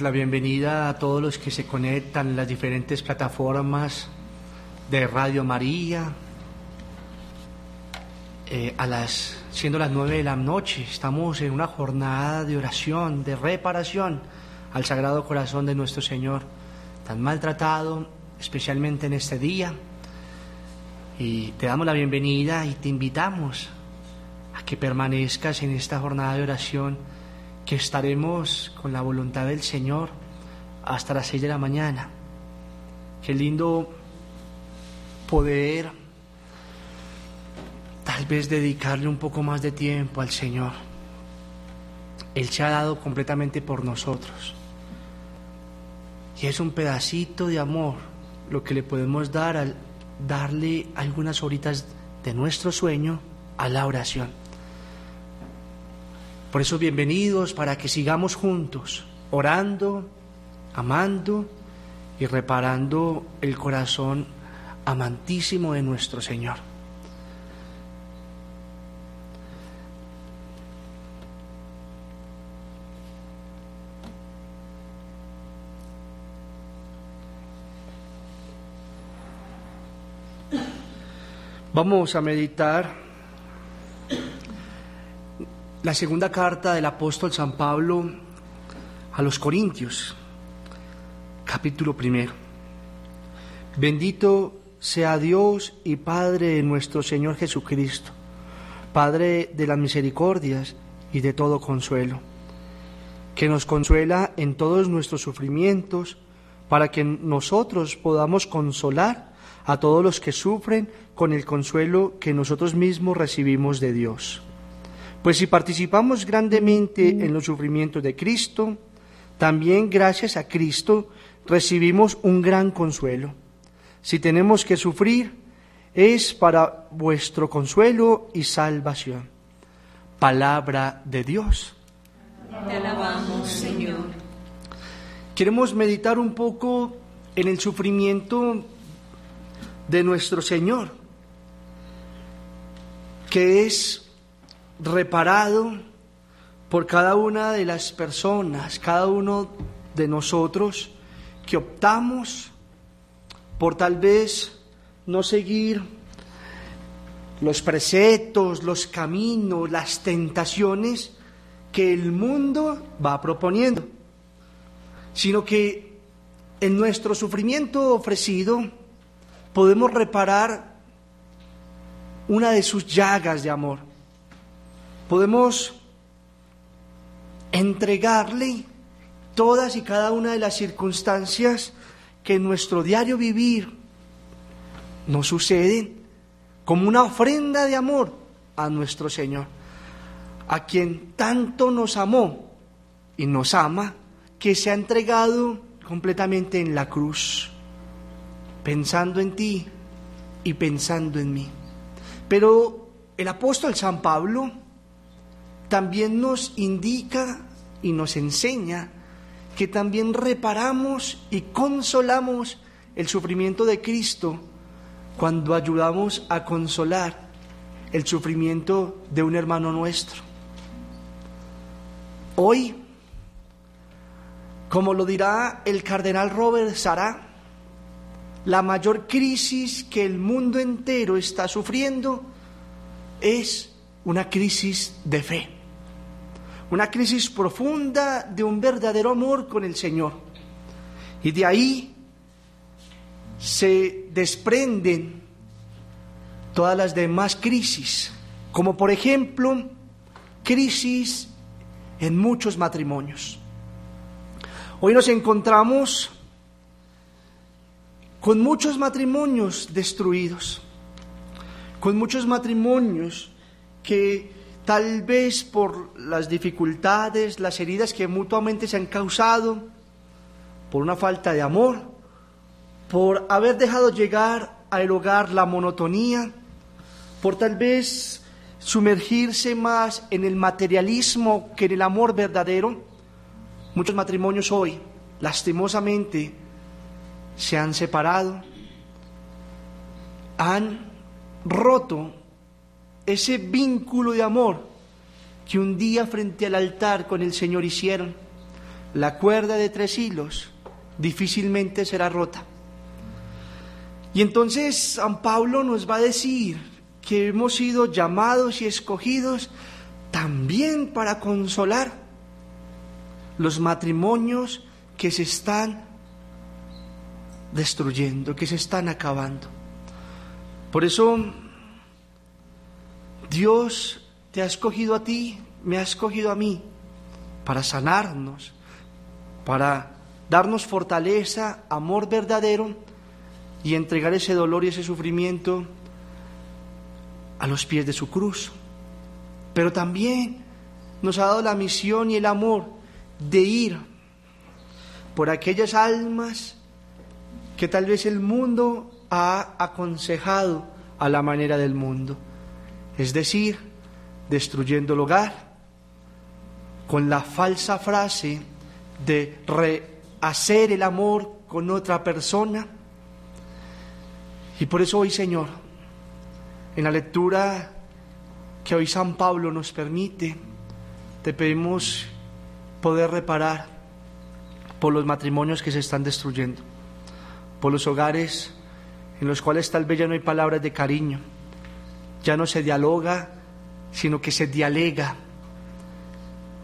La bienvenida a todos los que se conectan en las diferentes plataformas de Radio María. Eh, a las, siendo las nueve de la noche, estamos en una jornada de oración, de reparación al Sagrado Corazón de nuestro Señor, tan maltratado, especialmente en este día. Y te damos la bienvenida y te invitamos a que permanezcas en esta jornada de oración que estaremos con la voluntad del Señor hasta las seis de la mañana. Qué lindo poder tal vez dedicarle un poco más de tiempo al Señor. Él se ha dado completamente por nosotros. Y es un pedacito de amor lo que le podemos dar al darle algunas horitas de nuestro sueño a la oración. Por eso bienvenidos para que sigamos juntos, orando, amando y reparando el corazón amantísimo de nuestro Señor. Vamos a meditar la segunda carta del apóstol San Pablo a los Corintios, capítulo primero. Bendito sea Dios y Padre de nuestro Señor Jesucristo, Padre de las misericordias y de todo consuelo, que nos consuela en todos nuestros sufrimientos, para que nosotros podamos consolar a todos los que sufren con el consuelo que nosotros mismos recibimos de Dios. Pues si participamos grandemente en los sufrimientos de Cristo, también gracias a Cristo recibimos un gran consuelo. Si tenemos que sufrir, es para vuestro consuelo y salvación. Palabra de Dios. Te alabamos, Señor. Queremos meditar un poco en el sufrimiento de nuestro Señor, que es reparado por cada una de las personas, cada uno de nosotros que optamos por tal vez no seguir los preceptos, los caminos, las tentaciones que el mundo va proponiendo, sino que en nuestro sufrimiento ofrecido podemos reparar una de sus llagas de amor podemos entregarle todas y cada una de las circunstancias que en nuestro diario vivir nos suceden como una ofrenda de amor a nuestro Señor, a quien tanto nos amó y nos ama, que se ha entregado completamente en la cruz, pensando en ti y pensando en mí. Pero el apóstol San Pablo, también nos indica y nos enseña que también reparamos y consolamos el sufrimiento de Cristo cuando ayudamos a consolar el sufrimiento de un hermano nuestro. Hoy, como lo dirá el cardenal Robert Sará, la mayor crisis que el mundo entero está sufriendo es una crisis de fe una crisis profunda de un verdadero amor con el Señor. Y de ahí se desprenden todas las demás crisis, como por ejemplo crisis en muchos matrimonios. Hoy nos encontramos con muchos matrimonios destruidos, con muchos matrimonios que tal vez por las dificultades, las heridas que mutuamente se han causado, por una falta de amor, por haber dejado llegar al hogar la monotonía, por tal vez sumergirse más en el materialismo que en el amor verdadero. Muchos matrimonios hoy, lastimosamente, se han separado, han roto ese vínculo de amor que un día frente al altar con el Señor hicieron, la cuerda de tres hilos difícilmente será rota. Y entonces San Pablo nos va a decir que hemos sido llamados y escogidos también para consolar los matrimonios que se están destruyendo, que se están acabando. Por eso Dios te ha escogido a ti, me ha escogido a mí, para sanarnos, para darnos fortaleza, amor verdadero y entregar ese dolor y ese sufrimiento a los pies de su cruz. Pero también nos ha dado la misión y el amor de ir por aquellas almas que tal vez el mundo ha aconsejado a la manera del mundo. Es decir, destruyendo el hogar con la falsa frase de rehacer el amor con otra persona. Y por eso hoy, Señor, en la lectura que hoy San Pablo nos permite, te pedimos poder reparar por los matrimonios que se están destruyendo, por los hogares en los cuales tal vez ya no hay palabras de cariño, ya no se dialoga, sino que se dialega.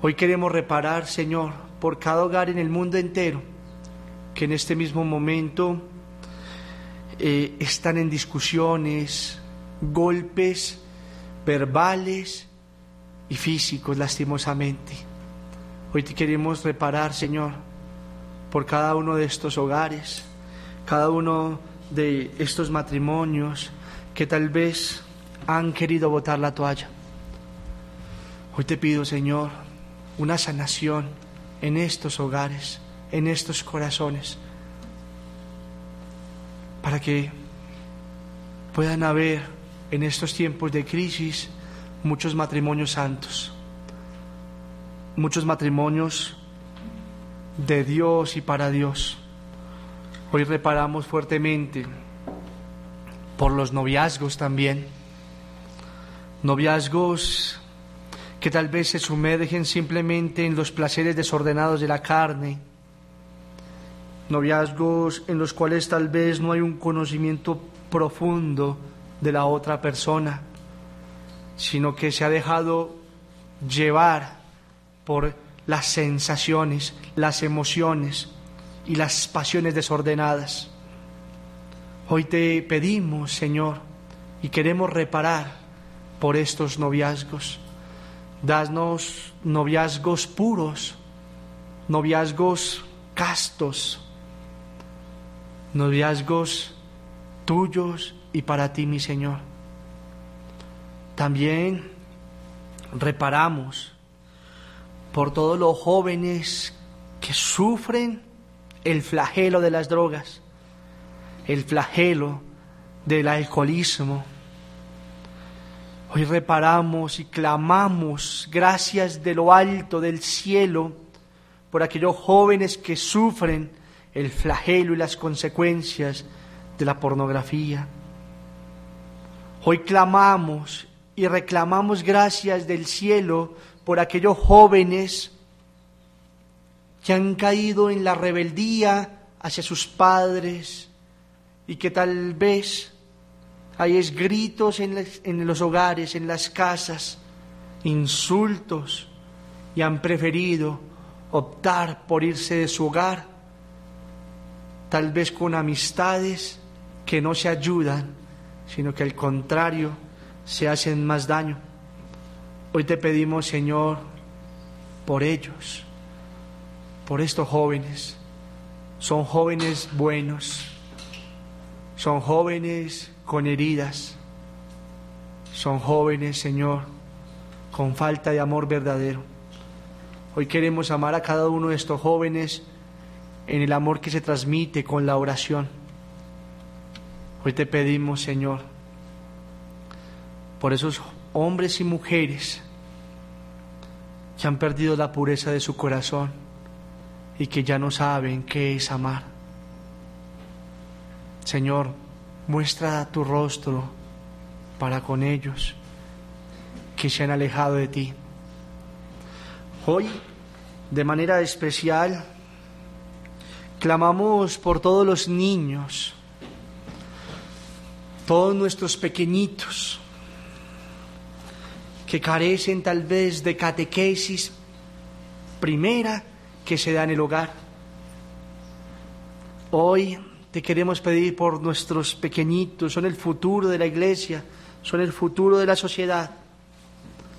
Hoy queremos reparar, Señor, por cada hogar en el mundo entero, que en este mismo momento eh, están en discusiones, golpes verbales y físicos, lastimosamente. Hoy te queremos reparar, Señor, por cada uno de estos hogares, cada uno de estos matrimonios que tal vez han querido botar la toalla. Hoy te pido, Señor, una sanación en estos hogares, en estos corazones, para que puedan haber en estos tiempos de crisis muchos matrimonios santos, muchos matrimonios de Dios y para Dios. Hoy reparamos fuertemente por los noviazgos también, noviazgos que tal vez se sumergen simplemente en los placeres desordenados de la carne, noviazgos en los cuales tal vez no hay un conocimiento profundo de la otra persona, sino que se ha dejado llevar por las sensaciones, las emociones y las pasiones desordenadas. Hoy te pedimos, Señor, y queremos reparar por estos noviazgos. Danos noviazgos puros, noviazgos castos, noviazgos tuyos y para ti, mi Señor. También reparamos por todos los jóvenes que sufren el flagelo de las drogas, el flagelo del alcoholismo. Hoy reparamos y clamamos gracias de lo alto del cielo por aquellos jóvenes que sufren el flagelo y las consecuencias de la pornografía. Hoy clamamos y reclamamos gracias del cielo por aquellos jóvenes que han caído en la rebeldía hacia sus padres y que tal vez hay gritos en, en los hogares, en las casas, insultos y han preferido optar por irse de su hogar, tal vez con amistades que no se ayudan sino que al contrario se hacen más daño. Hoy te pedimos, Señor, por ellos, por estos jóvenes. Son jóvenes buenos, son jóvenes con heridas, son jóvenes, Señor, con falta de amor verdadero. Hoy queremos amar a cada uno de estos jóvenes en el amor que se transmite con la oración Hoy te pedimos, Señor, por esos hombres y mujeres que han perdido la pureza de su corazón y que ya no saben qué es amar. Señor, muestra tu rostro para con ellos que se han alejado de ti. Hoy de manera especial, clamamos por todos los niños, todos nuestros pequeñitos, que carecen tal vez de catequesis primera que se da en el hogar. Hoy te queremos pedir por nuestros pequeñitos, son el futuro de la iglesia, son el futuro de la sociedad.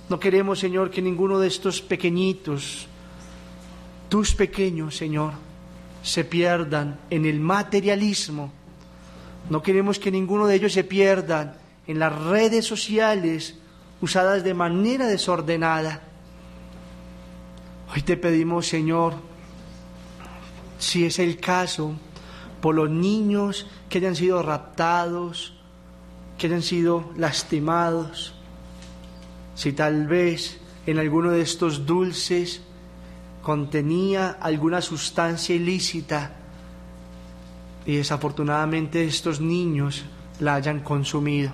No queremos, Señor, que ninguno de estos pequeñitos, tus pequeños, Señor, se pierdan en el materialismo. No queremos que ninguno de ellos se pierdan en las redes sociales usadas de manera desordenada. Hoy te pedimos, Señor, si es el caso, por los niños que hayan sido raptados, que hayan sido lastimados, si tal vez en alguno de estos dulces contenía alguna sustancia ilícita y desafortunadamente estos niños la hayan consumido.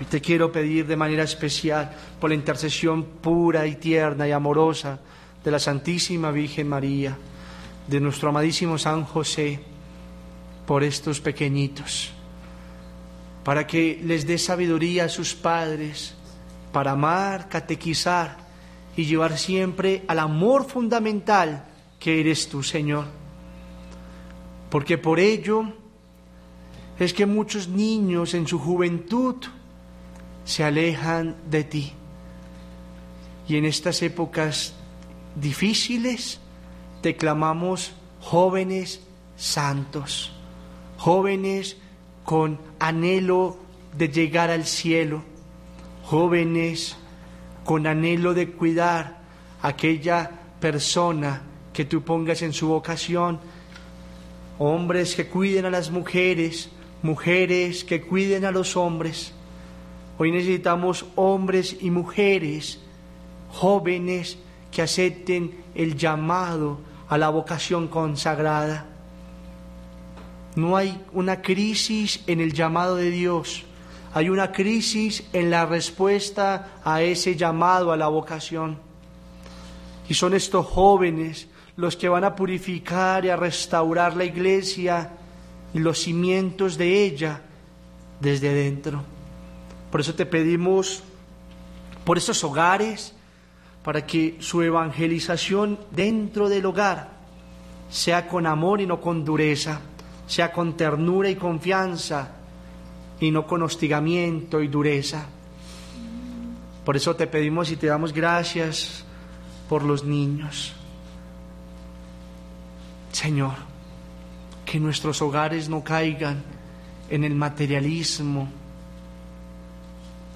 Hoy te quiero pedir de manera especial por la intercesión pura y tierna y amorosa de la Santísima Virgen María de nuestro amadísimo San José por estos pequeñitos, para que les dé sabiduría a sus padres, para amar, catequizar y llevar siempre al amor fundamental que eres tú, Señor. Porque por ello es que muchos niños en su juventud se alejan de ti. Y en estas épocas difíciles, te clamamos jóvenes santos, jóvenes con anhelo de llegar al cielo, jóvenes con anhelo de cuidar a aquella persona que tú pongas en su vocación, hombres que cuiden a las mujeres, mujeres que cuiden a los hombres. Hoy necesitamos hombres y mujeres jóvenes que acepten el llamado a la vocación consagrada. No hay una crisis en el llamado de Dios, hay una crisis en la respuesta a ese llamado a la vocación. Y son estos jóvenes los que van a purificar y a restaurar la iglesia y los cimientos de ella desde dentro. Por eso te pedimos por esos hogares, para que su evangelización dentro del hogar sea con amor y no con dureza, sea con ternura y confianza y no con hostigamiento y dureza. Por eso te pedimos y te damos gracias por los niños. Señor, que nuestros hogares no caigan en el materialismo,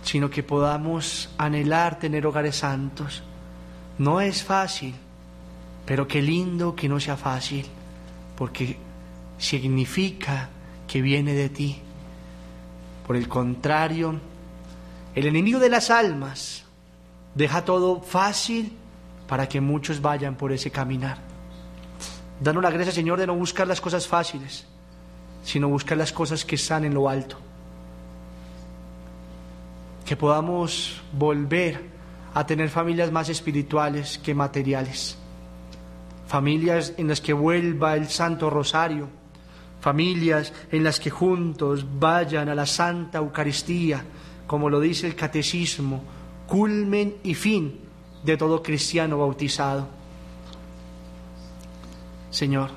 sino que podamos anhelar tener hogares santos no es fácil, pero qué lindo que no sea fácil, porque significa que viene de ti. Por el contrario, el enemigo de las almas deja todo fácil para que muchos vayan por ese caminar. Danos la gracia, Señor, de no buscar las cosas fáciles, sino buscar las cosas que están en lo alto. Que podamos volver a tener familias más espirituales que materiales. Familias en las que vuelva el Santo Rosario. Familias en las que juntos vayan a la Santa Eucaristía, como lo dice el Catecismo, culmen y fin de todo cristiano bautizado. Señor,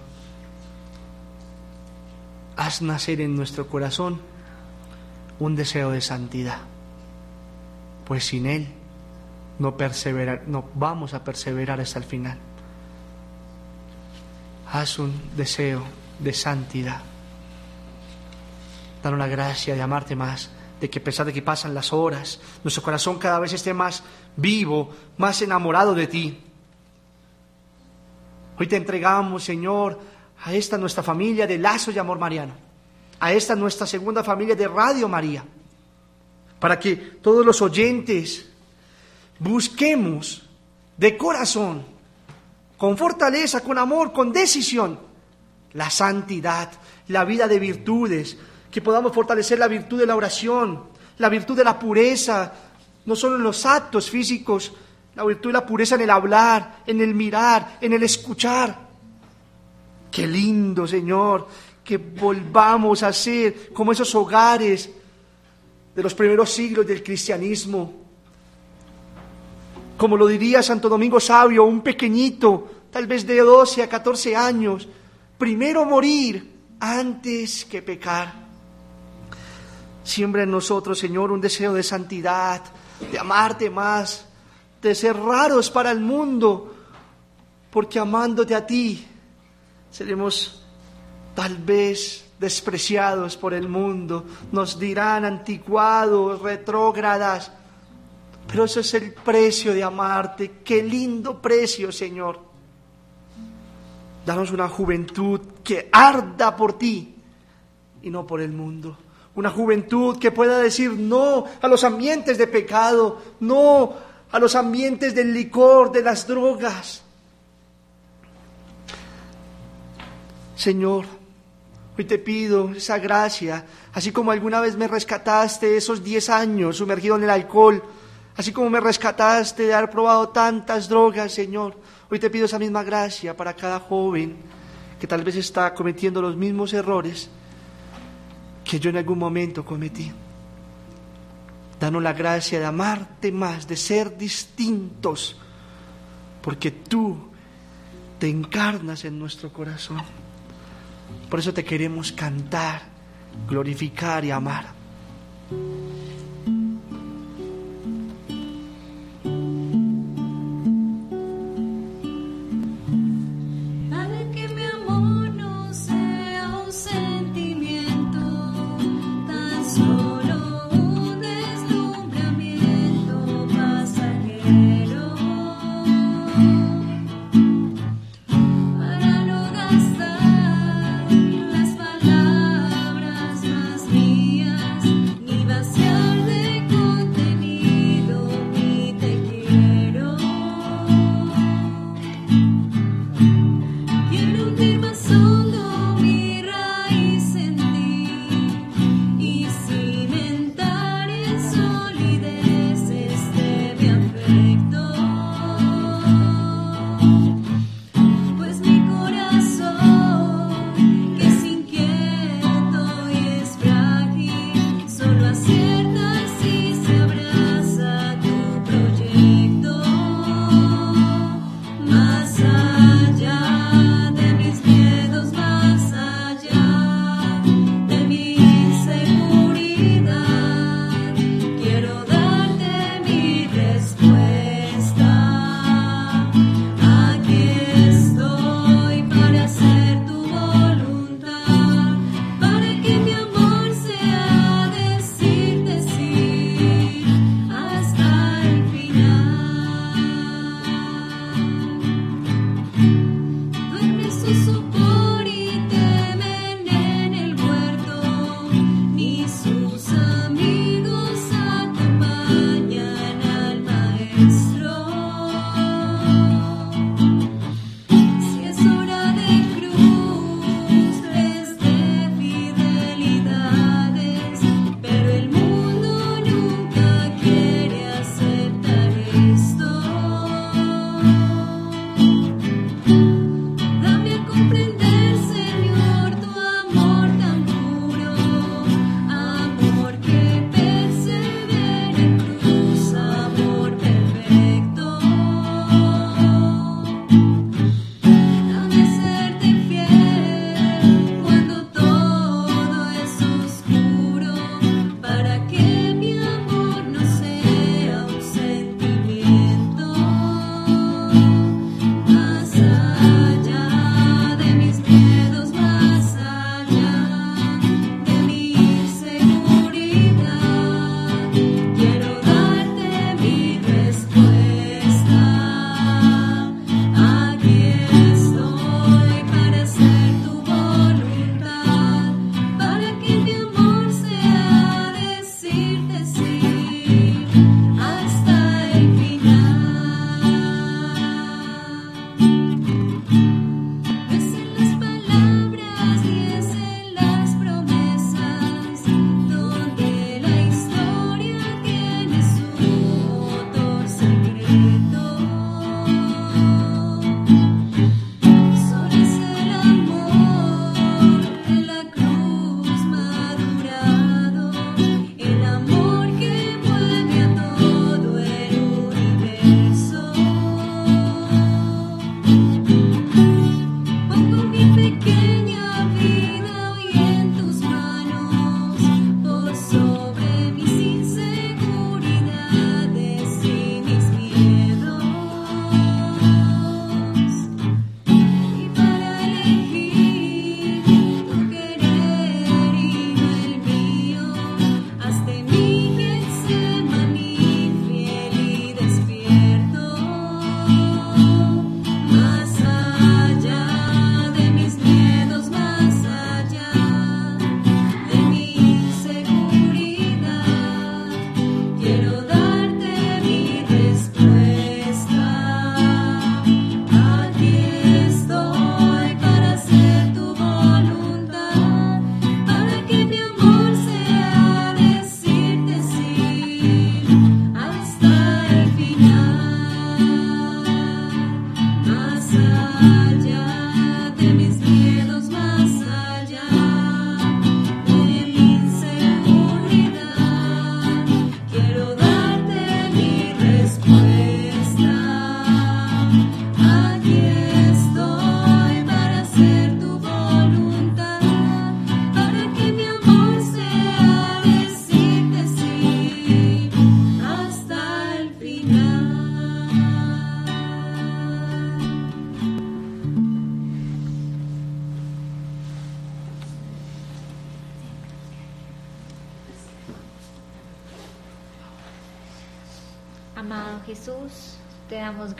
haz nacer en nuestro corazón un deseo de santidad, pues sin él no, perseverar, no vamos a perseverar hasta el final. Haz un deseo de santidad. Danos la gracia de amarte más, de que a pesar de que pasan las horas, nuestro corazón cada vez esté más vivo, más enamorado de ti. Hoy te entregamos, Señor, a esta nuestra familia de lazo y amor mariano, a esta nuestra segunda familia de Radio María, para que todos los oyentes busquemos de corazón, con fortaleza, con amor, con decisión, la santidad, la vida de virtudes, que podamos fortalecer la virtud de la oración, la virtud de la pureza, no solo en los actos físicos, la virtud y la pureza en el hablar, en el mirar, en el escuchar. Qué lindo, Señor, que volvamos a ser como esos hogares de los primeros siglos del cristianismo. Como lo diría Santo Domingo Sabio, un pequeñito, tal vez de 12 a 14 años, primero morir antes que pecar. Siembra en nosotros, Señor, un deseo de santidad, de amarte más, de ser raros para el mundo, porque amándote a ti seremos tal vez despreciados por el mundo, nos dirán anticuados, retrógradas, pero ese es el precio de amarte, qué lindo precio, Señor. Danos una juventud que arda por ti y no por el mundo. Una juventud que pueda decir no a los ambientes de pecado, no a los ambientes del licor, de las drogas. Señor, hoy te pido esa gracia, así como alguna vez me rescataste esos 10 años sumergido en el alcohol, así como me rescataste de haber probado tantas drogas, Señor. Hoy te pido esa misma gracia para cada joven que tal vez está cometiendo los mismos errores que yo en algún momento cometí. Danos la gracia de amarte más, de ser distintos, porque tú te encarnas en nuestro corazón. Por eso te queremos cantar, glorificar y amar.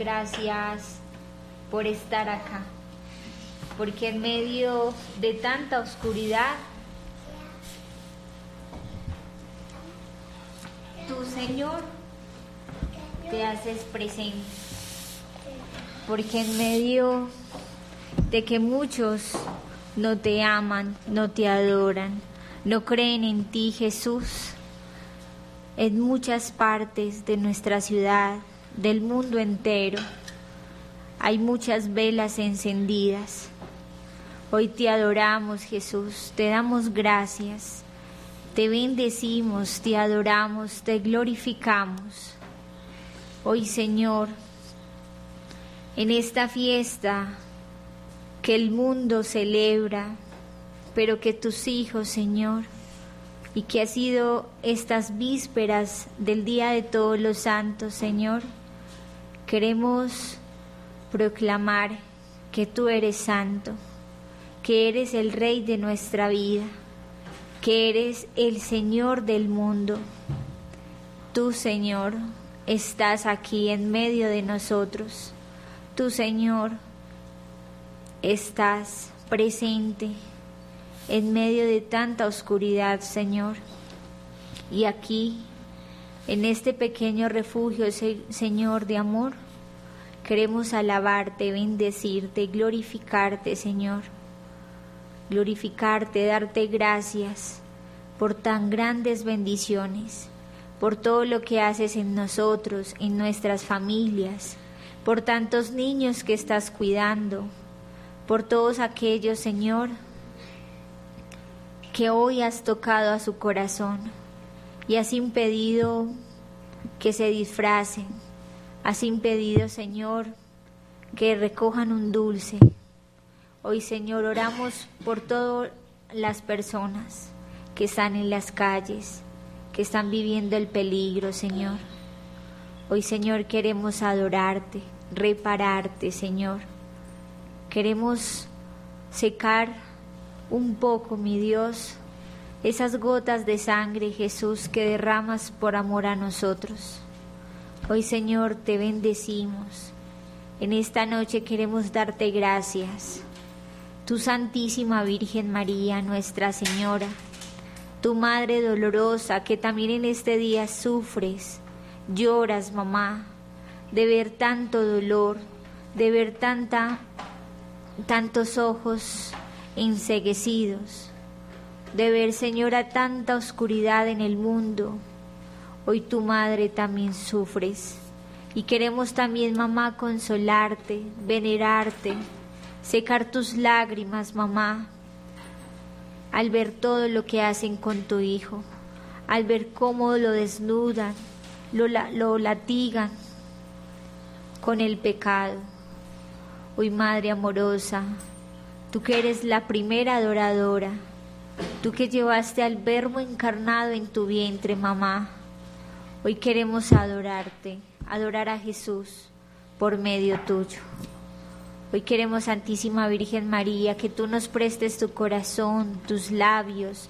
Gracias por estar acá, porque en medio de tanta oscuridad, tú Señor te haces presente, porque en medio de que muchos no te aman, no te adoran, no creen en ti Jesús, en muchas partes de nuestra ciudad, del mundo entero. Hay muchas velas encendidas. Hoy te adoramos, Jesús, te damos gracias, te bendecimos, te adoramos, te glorificamos. Hoy, Señor, en esta fiesta que el mundo celebra, pero que tus hijos, Señor, y que ha sido estas vísperas del Día de Todos los Santos, Señor, queremos proclamar que tú eres santo, que eres el Rey de nuestra vida, que eres el Señor del mundo. Tú, Señor, estás aquí en medio de nosotros. Tú, Señor, estás presente en medio de tanta oscuridad, Señor. Y aquí, en este pequeño refugio, Señor, de amor, queremos alabarte, bendecirte, glorificarte, Señor. Glorificarte, darte gracias por tan grandes bendiciones, por todo lo que haces en nosotros, en nuestras familias, por tantos niños que estás cuidando, por todos aquellos, Señor, que hoy has tocado a su corazón y has impedido que se disfracen, has impedido, Señor, que recojan un dulce. Hoy, Señor, oramos por todas las personas que están en las calles, que están viviendo el peligro, Señor. Hoy, Señor, queremos adorarte, repararte, Señor. Queremos secar un poco, mi Dios, esas gotas de sangre, Jesús, que derramas por amor a nosotros. Hoy, Señor, te bendecimos. En esta noche queremos darte gracias. Tu Santísima Virgen María, Nuestra Señora, tu Madre dolorosa, que también en este día sufres, lloras, mamá, de ver tanto dolor, de ver tanta, tantos ojos enseguecidos, de ver, Señora, tanta oscuridad en el mundo. Hoy tu madre también sufres y queremos también, mamá, consolarte, venerarte, secar tus lágrimas, mamá, al ver todo lo que hacen con tu hijo, al ver cómo lo desnudan, lo, lo latigan con el pecado. Hoy, Madre amorosa, tú que eres la primera adoradora, tú que llevaste al verbo encarnado en tu vientre, mamá. Hoy queremos adorarte, adorar a Jesús por medio tuyo. Hoy queremos, Santísima Virgen María, que tú nos prestes tu corazón, tus labios,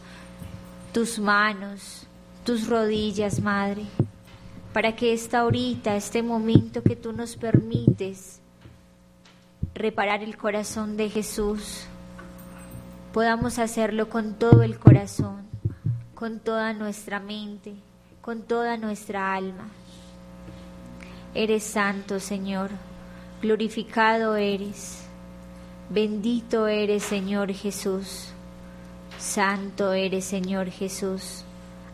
tus manos, tus rodillas, Madre, para que esta horita, este momento que tú nos permites, reparar el corazón de Jesús, podamos hacerlo con todo el corazón, con toda nuestra mente, con toda nuestra alma. Eres santo, Señor, glorificado eres, bendito eres, Señor Jesús, santo eres, Señor Jesús,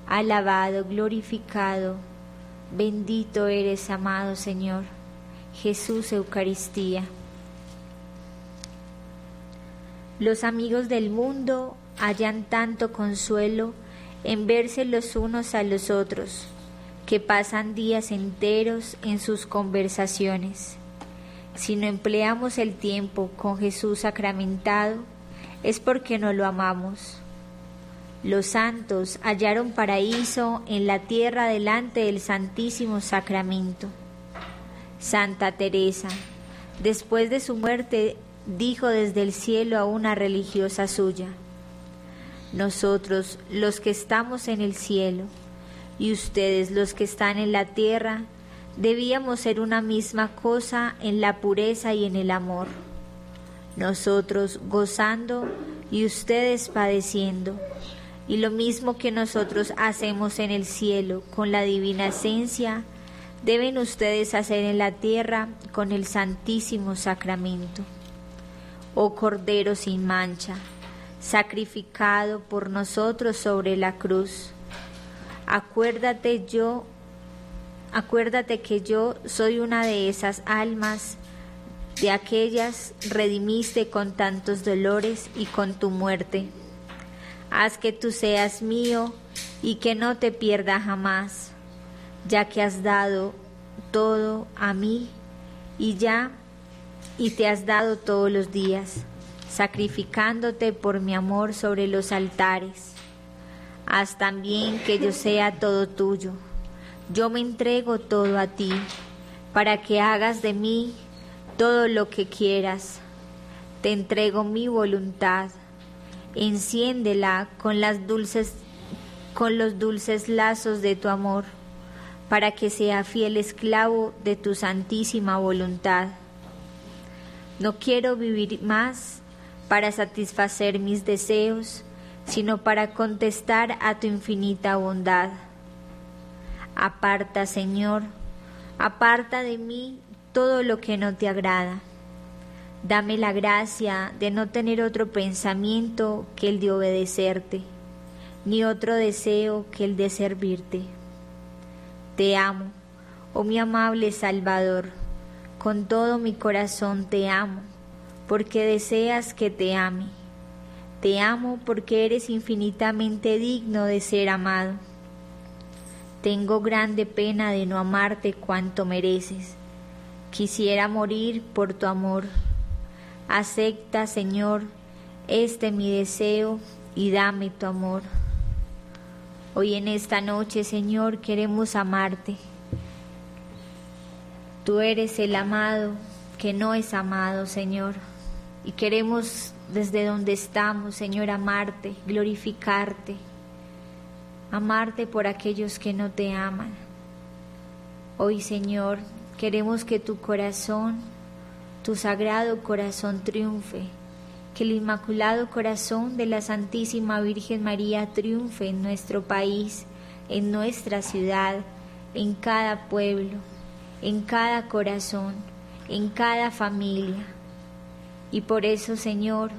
alabado, glorificado, bendito eres, amado Señor, Jesús Eucaristía. Los amigos del mundo hallan tanto consuelo en verse los unos a los otros, que pasan días enteros en sus conversaciones. Si no empleamos el tiempo con Jesús sacramentado, es porque no lo amamos. Los santos hallaron paraíso en la tierra delante del Santísimo Sacramento. Santa Teresa, después de su muerte, dijo desde el cielo a una religiosa suya, nosotros los que estamos en el cielo y ustedes los que están en la tierra, debíamos ser una misma cosa en la pureza y en el amor. Nosotros gozando y ustedes padeciendo. Y lo mismo que nosotros hacemos en el cielo con la divina esencia, deben ustedes hacer en la tierra con el santísimo sacramento. Oh Cordero sin mancha, sacrificado por nosotros sobre la cruz, acuérdate yo, acuérdate que yo soy una de esas almas de aquellas redimiste con tantos dolores y con tu muerte. Haz que tú seas mío y que no te pierda jamás, ya que has dado todo a mí y ya y te has dado todos los días, sacrificándote por mi amor sobre los altares. Haz también que yo sea todo tuyo. Yo me entrego todo a ti, para que hagas de mí todo lo que quieras. Te entrego mi voluntad. Enciéndela con con los dulces lazos de tu amor, para que sea fiel esclavo de tu santísima voluntad. No quiero vivir más para satisfacer mis deseos, sino para contestar a tu infinita bondad. Aparta, Señor, aparta de mí todo lo que no te agrada. Dame la gracia de no tener otro pensamiento que el de obedecerte, ni otro deseo que el de servirte. Te amo, oh mi amable Salvador, con todo mi corazón te amo, porque deseas que te ame. Te amo porque eres infinitamente digno de ser amado. Tengo grande pena de no amarte cuanto mereces Quisiera morir por tu amor. Acepta, Señor, este mi deseo y dame tu amor. Hoy en esta noche, Señor, queremos amarte. Tú eres el amado que no es amado, Señor. Y queremos desde donde estamos, Señor, amarte, glorificarte, amarte por aquellos que no te aman. Hoy, Señor, Queremos que tu corazón, tu sagrado corazón triunfe, que el inmaculado corazón de la Santísima Virgen María triunfe en nuestro país, en nuestra ciudad, en cada pueblo, en cada corazón, en cada familia. Y por eso, Señor,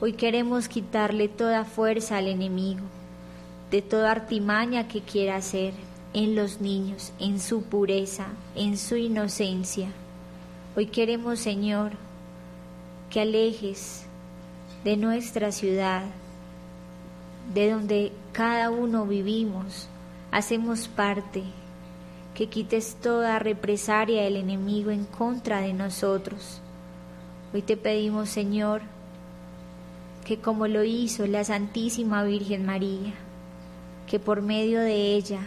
hoy queremos quitarle toda fuerza al enemigo, de toda artimaña que quiera hacer en los niños, en su pureza, en su inocencia. Hoy queremos, Señor, que alejes de nuestra ciudad, de donde cada uno vivimos, hacemos parte, que quites toda represaria del enemigo en contra de nosotros. Hoy te pedimos, Señor, que como lo hizo la Santísima Virgen María, que por medio de ella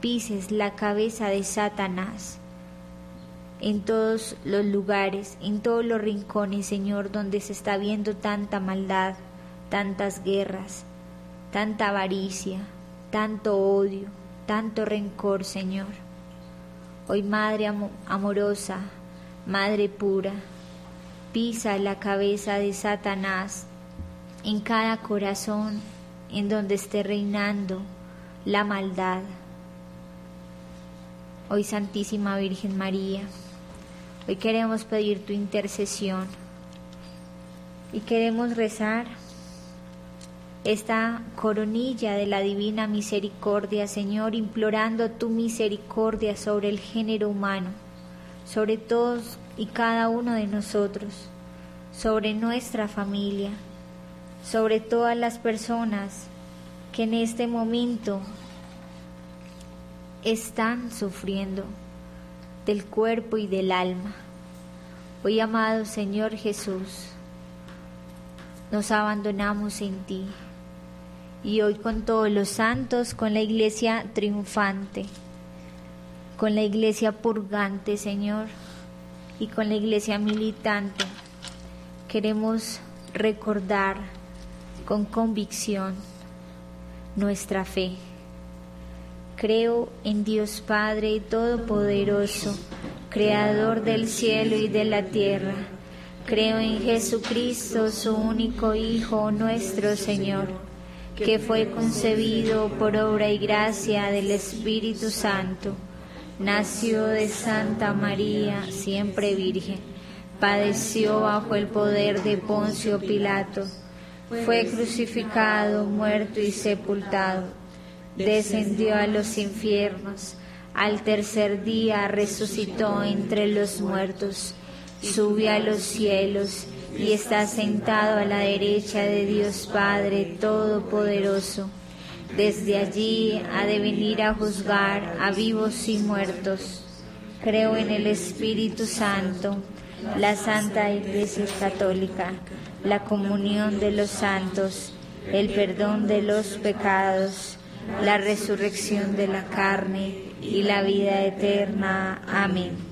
pises la cabeza de Satanás en todos los lugares, en todos los rincones, Señor, donde se está viendo tanta maldad, tantas guerras, tanta avaricia, tanto odio, tanto rencor, Señor. Hoy, Madre amorosa, Madre pura, pisa la cabeza de Satanás en cada corazón en donde esté reinando la maldad. Hoy Santísima Virgen María, hoy queremos pedir tu intercesión y queremos rezar esta coronilla de la divina misericordia, Señor, implorando tu misericordia sobre el género humano, sobre todos y cada uno de nosotros, sobre nuestra familia, sobre todas las personas que en este momento están sufriendo del cuerpo y del alma. Hoy, amado Señor Jesús, nos abandonamos en ti y hoy con todos los santos, con la iglesia triunfante, con la iglesia purgante, Señor, y con la iglesia militante, queremos recordar con convicción nuestra fe. Creo en Dios Padre Todopoderoso, Creador del cielo y de la tierra. Creo en Jesucristo, su único Hijo, nuestro Señor, que fue concebido por obra y gracia del Espíritu Santo. Nació de Santa María, siempre Virgen. Padeció bajo el poder de Poncio Pilato. Fue crucificado, muerto y sepultado descendió a los infiernos, al tercer día resucitó entre los muertos, subió a los cielos y está sentado a la derecha de Dios Padre Todopoderoso. Desde allí ha de venir a juzgar a vivos y muertos. Creo en el Espíritu Santo, la Santa Iglesia Católica, la comunión de los santos, el perdón de los pecados la resurrección de la carne y la vida eterna. Amén.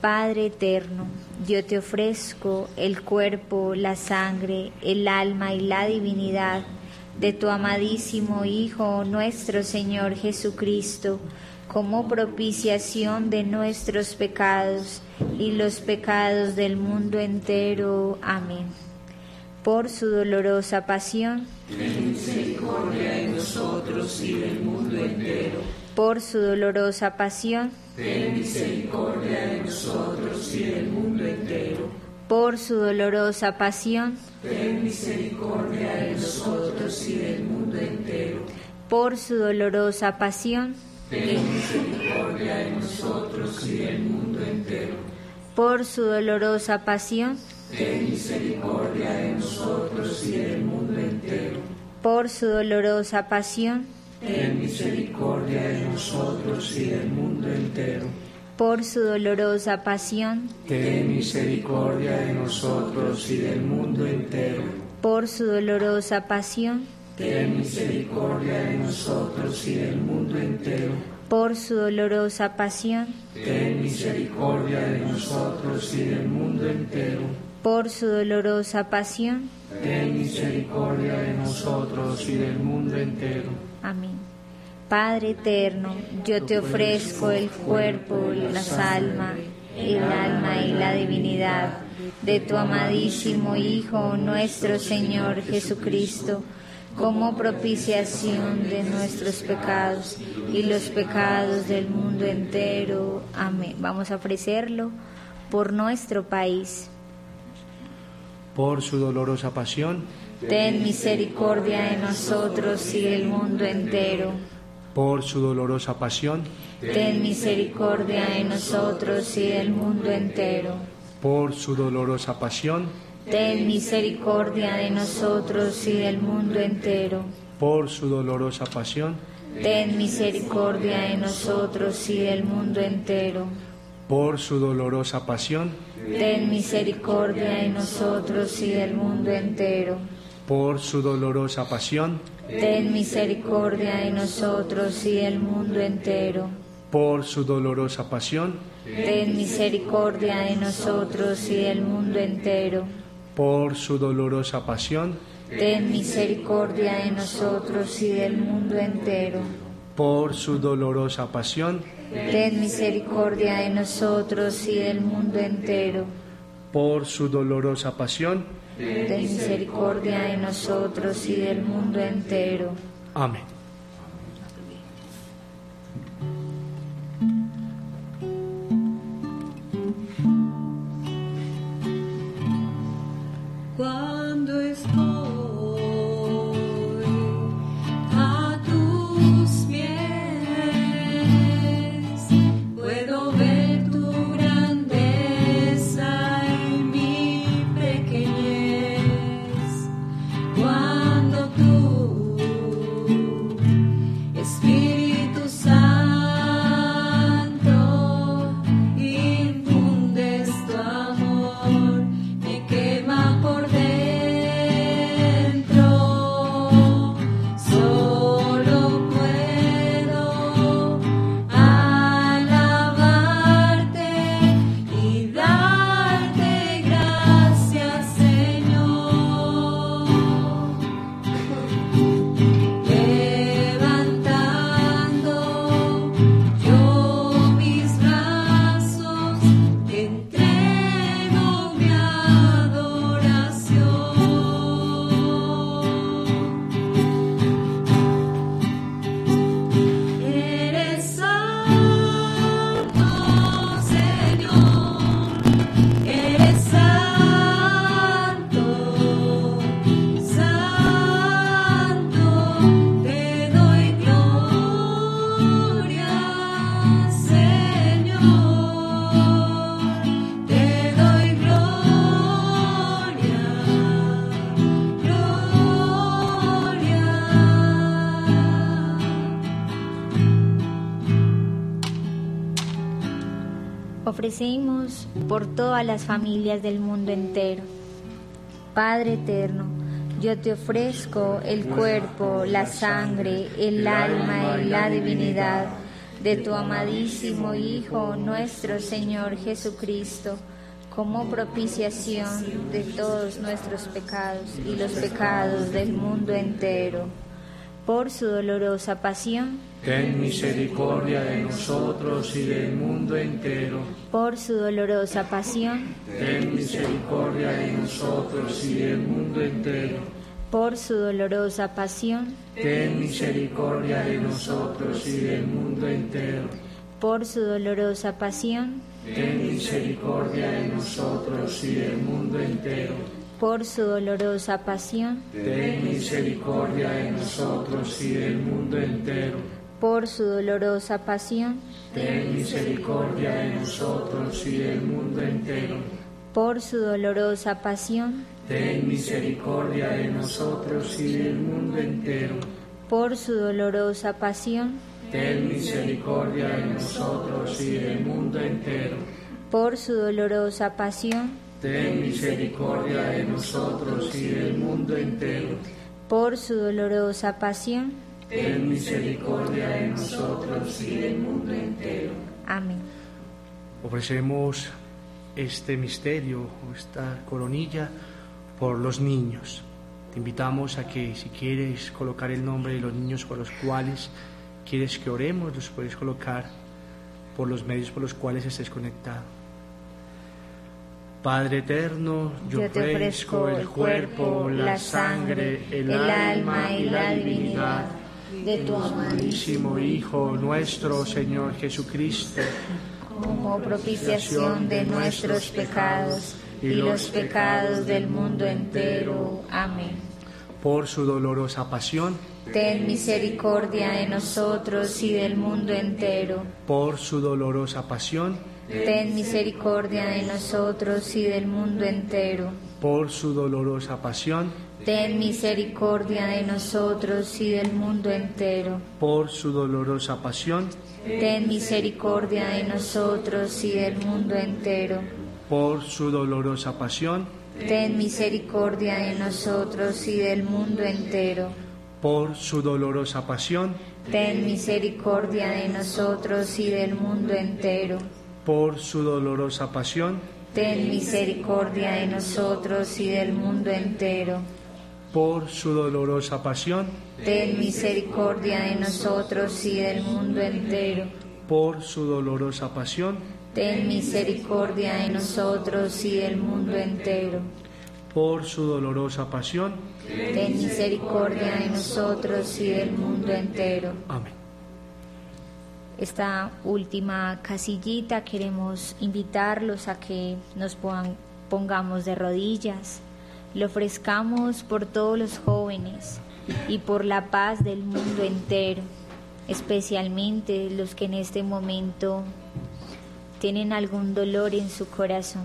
Padre eterno, yo te ofrezco el cuerpo, la sangre, el alma y la divinidad de tu amadísimo Hijo, nuestro Señor Jesucristo, como propiciación de nuestros pecados y los pecados del mundo entero. Amén por su dolorosa pasión. Ten misericordia de nosotros y del mundo entero. Por su dolorosa pasión. Ten misericordia de nosotros y del mundo entero. Por su dolorosa pasión. Ten misericordia de nosotros y del mundo entero. Por su dolorosa pasión. Ten misericordia de nosotros y del mundo entero. Por su dolorosa pasión ten misericordia de nosotros y del mundo entero. Por su dolorosa pasión, ten misericordia de nosotros y del mundo entero. Por su dolorosa pasión, ten misericordia de nosotros y del mundo entero. Por su dolorosa pasión, ten misericordia de nosotros y del mundo entero por su dolorosa pasión, ten misericordia de nosotros y del mundo entero por su dolorosa pasión. Ten misericordia de nosotros y del mundo entero. Amén. Padre eterno, yo te ofrezco el cuerpo, y las almas, el alma y la divinidad de tu amadísimo Hijo, nuestro Señor Jesucristo, como propiciación de nuestros pecados y los pecados del mundo entero. Amén. Vamos a ofrecerlo por nuestro país por su dolorosa pasión. Ten misericordia de nosotros y del mundo entero. Por su dolorosa pasión. Ten misericordia de nosotros y del mundo entero. Por su dolorosa pasión. Ten misericordia de nosotros y del mundo entero. Por su dolorosa pasión. Ten misericordia de nosotros y del mundo entero. Por su dolorosa pasión ten misericordia de nosotros y del mundo entero. Por su dolorosa pasión, ten misericordia de nosotros y del mundo entero. Por su dolorosa pasión, ten misericordia de nosotros y del mundo entero. Por su dolorosa pasión, ten misericordia de nosotros y del mundo entero. Por su dolorosa pasión, ten misericordia de nosotros y del mundo entero. Por su dolorosa pasión, ten misericordia de nosotros y del mundo entero. Amén. Ofrecemos por todas las familias del mundo entero. Padre eterno, yo te ofrezco el cuerpo, la sangre, el alma y la divinidad de tu amadísimo Hijo, nuestro Señor Jesucristo, como propiciación de todos nuestros pecados y los pecados del mundo entero. Por su dolorosa pasión, ten misericordia de nosotros y del mundo entero. Por su dolorosa pasión, ten misericordia de nosotros y del mundo entero. Por su dolorosa pasión, ten misericordia de nosotros y del mundo entero. Por su dolorosa pasión, ten misericordia de nosotros y del mundo entero por su dolorosa pasión, ten misericordia de nosotros y del mundo entero por su dolorosa pasión, ten misericordia de nosotros y del mundo entero. Por su dolorosa pasión, ten misericordia de nosotros y del mundo entero. Por su dolorosa pasión, ten misericordia de nosotros y del mundo entero. Por su dolorosa pasión, ten misericordia de nosotros y del mundo entero. Por su dolorosa pasión, ten misericordia de nosotros y del mundo entero. Amén. Ofrecemos este misterio, esta coronilla, por los niños. Te invitamos a que si quieres colocar el nombre de los niños por los cuales quieres que oremos, los puedes colocar por los medios por los cuales estés conectado. Padre eterno, yo, te ofrezco el cuerpo, la sangre, el, alma y la divinidad de tu amadísimo Hijo nuestro Señor Jesucristo, como propiciación de nuestros pecados y los pecados del mundo entero. Amén. Por su dolorosa pasión, ten misericordia de nosotros y del mundo entero. Por su dolorosa pasión, ten misericordia de nosotros y del mundo entero. Por su dolorosa pasión, ten misericordia de nosotros y del mundo entero. Por su dolorosa pasión, ten misericordia de nosotros y del mundo entero. Por su dolorosa pasión, ten misericordia de nosotros y del mundo entero. Por su dolorosa pasión, ten misericordia de nosotros y del mundo entero. Por su dolorosa pasión, ten misericordia de nosotros y del mundo entero por su dolorosa pasión, ten misericordia de nosotros y del mundo entero. Por su dolorosa pasión, ten misericordia de nosotros y del mundo entero. Por su dolorosa pasión, ten misericordia de nosotros y del mundo entero. Amén. Esta última casillita queremos invitarlos a que nos pongamos de rodillas lo ofrezcamos por todos los jóvenes y por la paz del mundo entero, especialmente los que en este momento tienen algún dolor en su corazón.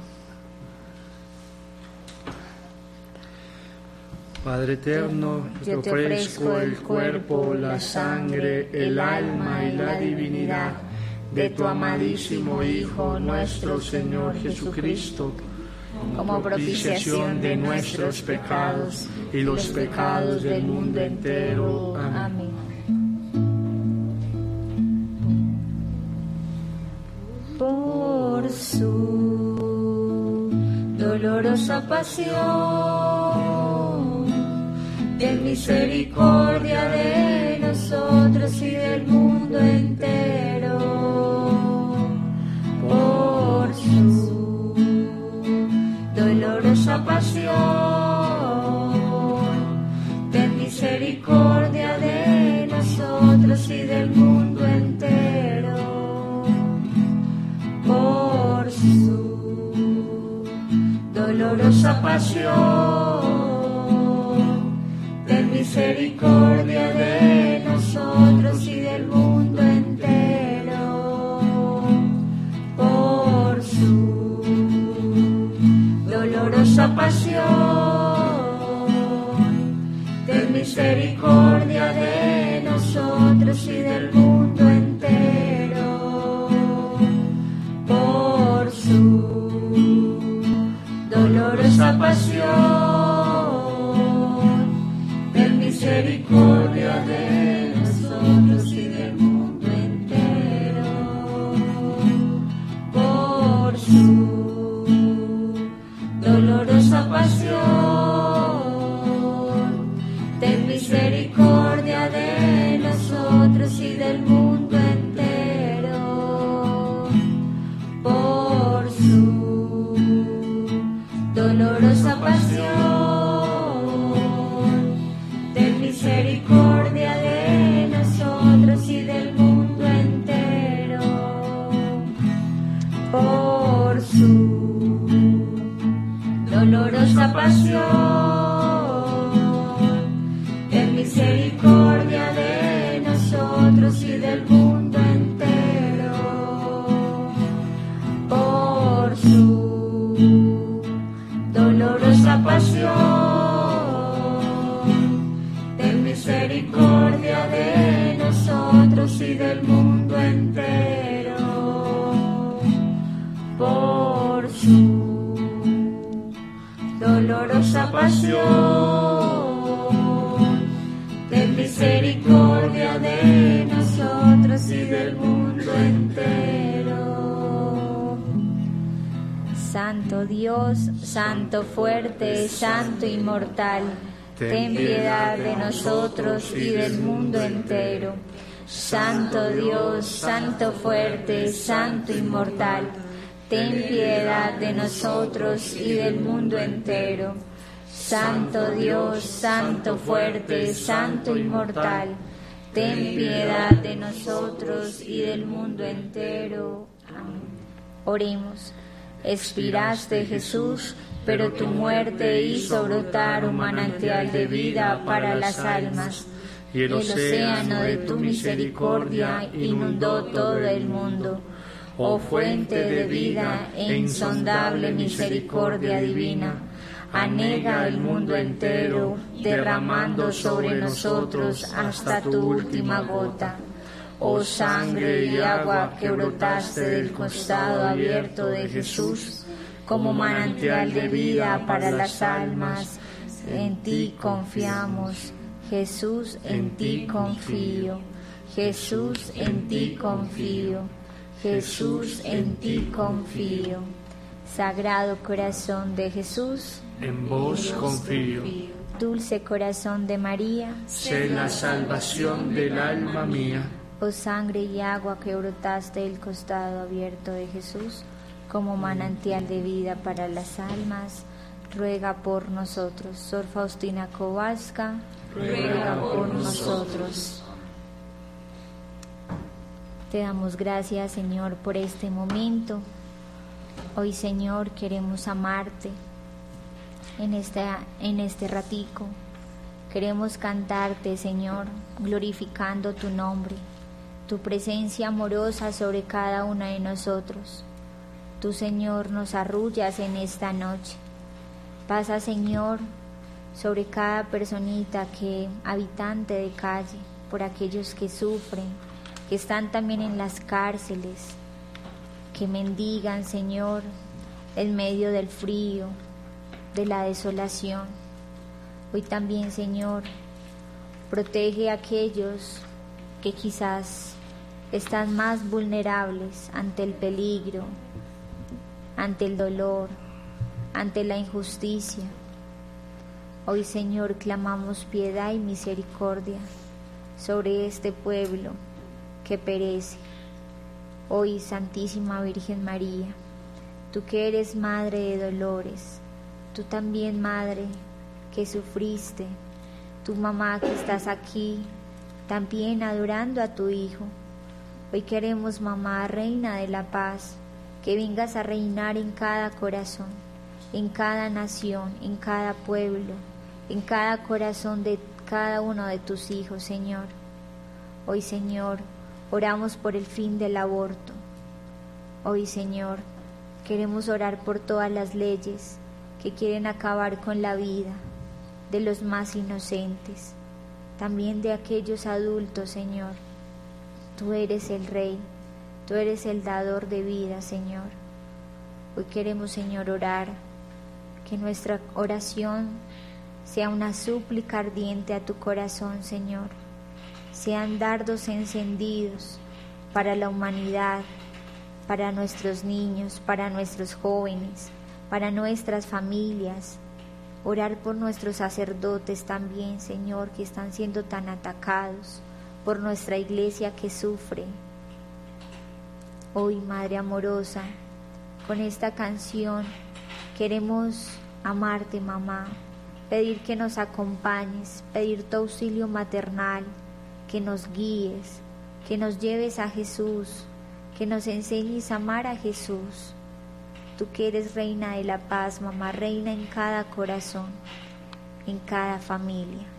Padre eterno, yo te ofrezco el cuerpo, la sangre, el alma y la divinidad de tu amadísimo Hijo, nuestro Señor Jesucristo, como propiciación de nuestros pecados y los pecados del mundo entero. Amén. Por su dolorosa pasión, ten misericordia de nosotros y del mundo entero. Por su dolorosa pasión, ten misericordia de nosotros y del mundo entero. Por su dolorosa pasión, ten misericordia de misericordia de nosotros y del mundo entero. Por su dolorosa pasión, ten misericordia de nosotros y del mundo entero. Por su Santo inmortal, ten piedad de nosotros y del mundo entero. Santo Dios, Santo fuerte, Santo inmortal, ten piedad de nosotros y del mundo entero. Santo Dios, Santo fuerte, Santo inmortal, ten piedad de nosotros y del mundo entero. Amén. Oremos. Expiraste Jesús, pero tu muerte hizo brotar un manantial de vida para las almas. Y el océano de tu misericordia inundó todo el mundo. Oh fuente de vida e insondable misericordia divina, anega el mundo entero, derramando sobre nosotros hasta tu última gota. Oh sangre y agua que brotaste del costado abierto de Jesús, como manantial de vida para las almas, en ti confiamos. Jesús, en ti confío. Jesús, en ti confío. Jesús, en ti confío. Sagrado corazón de Jesús, En vos confío. dulce corazón de María, Sé la salvación del alma mía. oh sangre y agua que brotaste del costado abierto de Jesús, como manantial de vida para las almas, ruega por nosotros. Sor Faustina Kowalska, ruega por nosotros. Te damos gracias, Señor, por este momento. Hoy, Señor, queremos amarte. en, esta, en este ratico. Queremos cantarte, Señor, glorificando tu nombre, tu presencia amorosa sobre cada uno de nosotros. Tu, Señor, nos arrullas en esta noche. Pasa, Señor, sobre cada personita que, habitante de calle, por aquellos que sufren, que están también en las cárceles, que mendigan, Señor, en medio del frío, de la desolación. Hoy también, Señor, protege a aquellos que quizás están más vulnerables ante el peligro, ante el dolor, ante la injusticia. Hoy, Señor, clamamos piedad y misericordia sobre este pueblo que perece. Hoy, Santísima Virgen María, tú que eres Madre de Dolores, tú también, Madre, que sufriste, tu mamá que estás aquí, también adorando a tu Hijo. Hoy queremos, Mamá, Reina de la Paz, que vengas a reinar en cada corazón, en cada nación, en cada pueblo, en cada corazón de cada uno de tus hijos, Señor. Hoy, Señor, oramos por el fin del aborto. Hoy, Señor, queremos orar por todas las leyes que quieren acabar con la vida de los más inocentes, también de aquellos adultos, Señor. Tú eres el Rey Tú eres el dador de vida, Señor. Hoy queremos, Señor, orar, que nuestra oración sea una súplica ardiente a tu corazón, Señor. Sean dardos encendidos para la humanidad, para nuestros niños, para nuestros jóvenes, para nuestras familias. Orar por nuestros sacerdotes también, Señor, que están siendo tan atacados, por nuestra iglesia que sufre, Hoy, Madre amorosa, con esta canción queremos amarte, mamá, pedir que nos acompañes, pedir tu auxilio maternal, que nos guíes, que nos lleves a Jesús, que nos enseñes a amar a Jesús. Tú que eres reina de la paz, mamá, reina en cada corazón, en cada familia.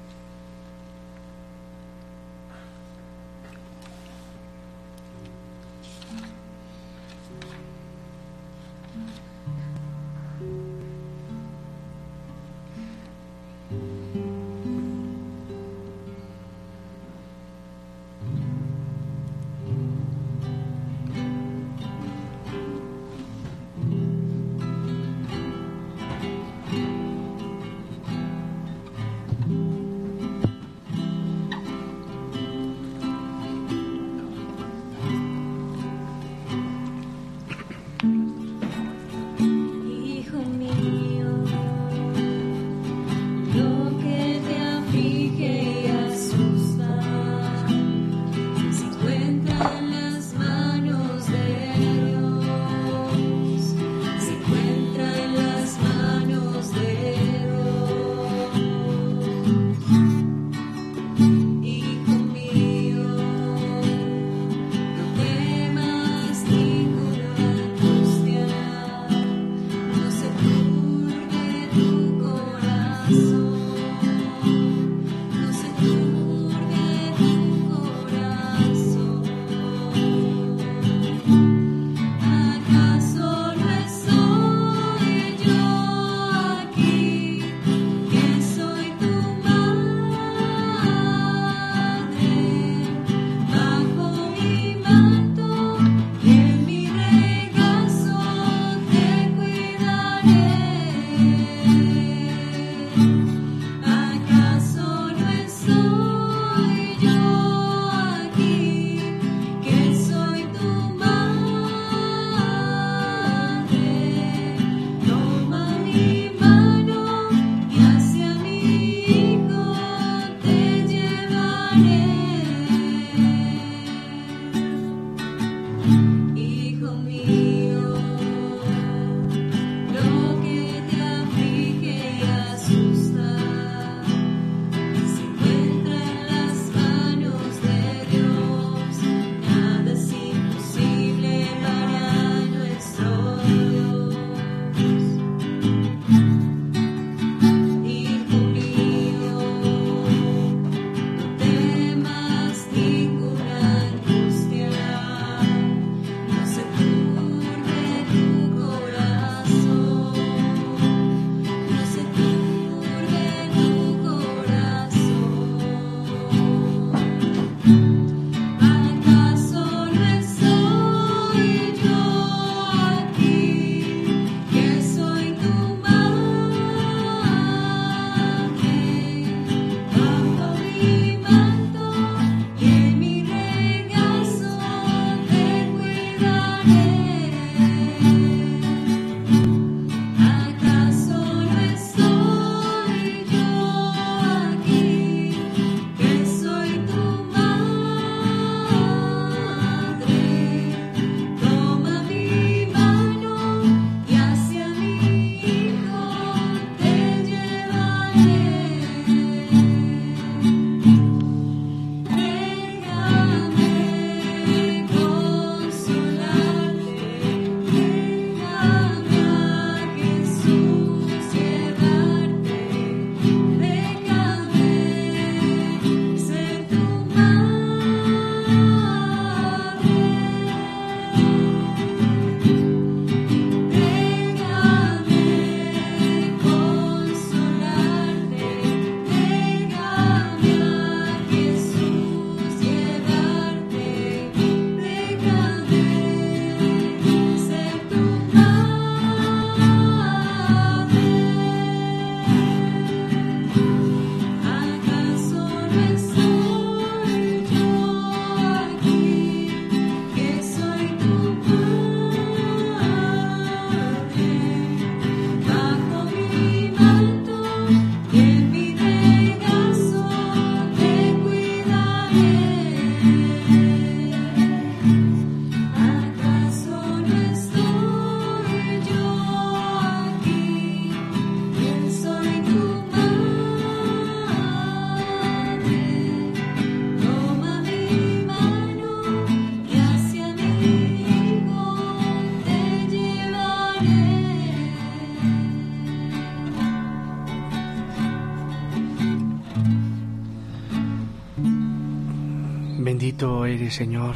Señor.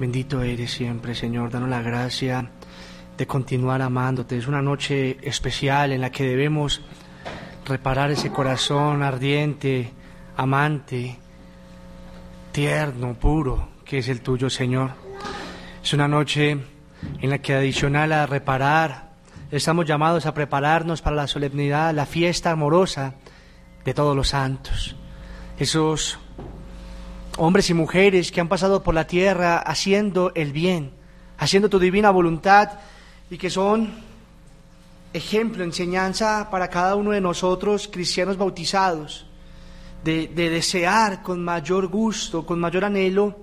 Bendito eres siempre, Señor. Danos la gracia de continuar amándote. Es una noche especial en la que debemos reparar ese corazón ardiente, amante, tierno, puro, que es el tuyo, Señor. Es una noche en la que adicional a reparar, estamos llamados a prepararnos para la solemnidad, la fiesta amorosa de todos los santos. Esos hombres y mujeres que han pasado por la tierra haciendo el bien, haciendo tu divina voluntad y que son ejemplo, enseñanza para cada uno de nosotros, cristianos bautizados, de, desear con mayor gusto, con mayor anhelo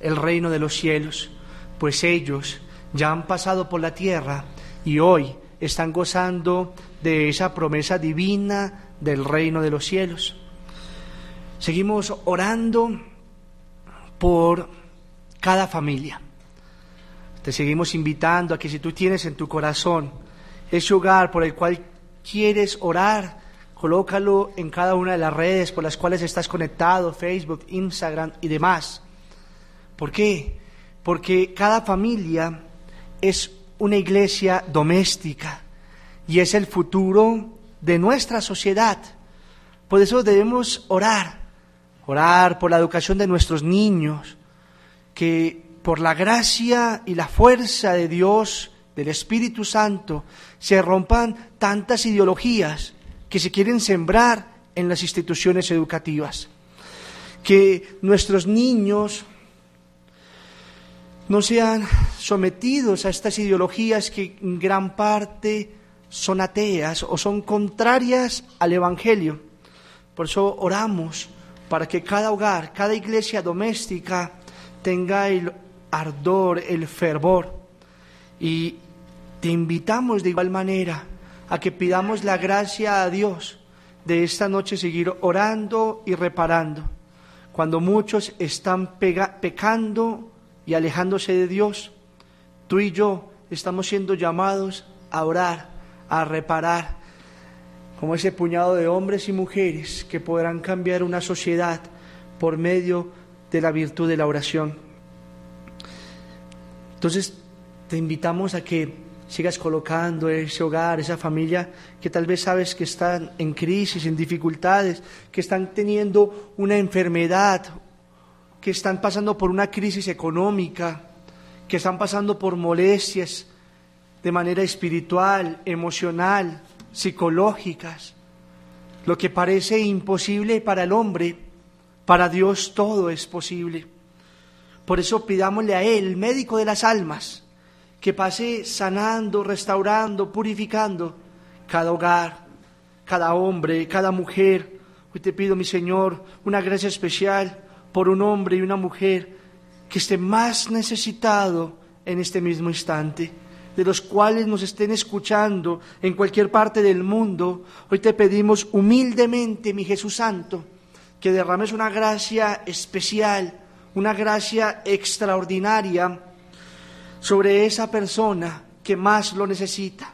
el reino de los cielos, pues ellos ya han pasado por la tierra y hoy están gozando de esa promesa divina del reino de los cielos. Seguimos orando por cada familia. Te seguimos invitando a que si tú tienes en tu corazón ese hogar por el cual quieres orar, colócalo en cada una de las redes por las cuales estás conectado, Facebook, Instagram y demás. ¿Por qué? Porque cada familia es una iglesia doméstica y es el futuro de nuestra sociedad. Por eso debemos orar, orar por la educación de nuestros niños, que por la gracia y la fuerza de Dios, del Espíritu Santo, se rompan tantas ideologías que se quieren sembrar en las instituciones educativas. Que nuestros niños no sean sometidos a estas ideologías que en gran parte son ateas o son contrarias al Evangelio. Por eso oramos para que cada hogar, cada iglesia doméstica tenga el ardor, el fervor. Y te invitamos de igual manera a que pidamos la gracia a Dios de esta noche seguir orando y reparando. Cuando muchos están pecando y alejándose de Dios, tú y yo estamos siendo llamados a orar, a reparar, como ese puñado de hombres y mujeres que podrán cambiar una sociedad por medio de la virtud de la oración. Entonces, te invitamos a que sigas colocando ese hogar, esa familia que tal vez sabes que están en crisis, en dificultades, que están teniendo una enfermedad, que están pasando por una crisis económica, que están pasando por molestias de manera espiritual, emocional, psicológicas. Lo que parece imposible para el hombre, para Dios todo es posible. Por eso pidámosle a Él, médico de las almas, que pase sanando, restaurando, purificando cada hogar, cada hombre, cada mujer. Hoy te pido, mi Señor, una gracia especial por un hombre y una mujer que esté más necesitado en este mismo instante, de los cuales nos estén escuchando en cualquier parte del mundo. Hoy te pedimos humildemente, mi Jesús Santo, que derrames una gracia especial, una gracia extraordinaria sobre esa persona que más lo necesita,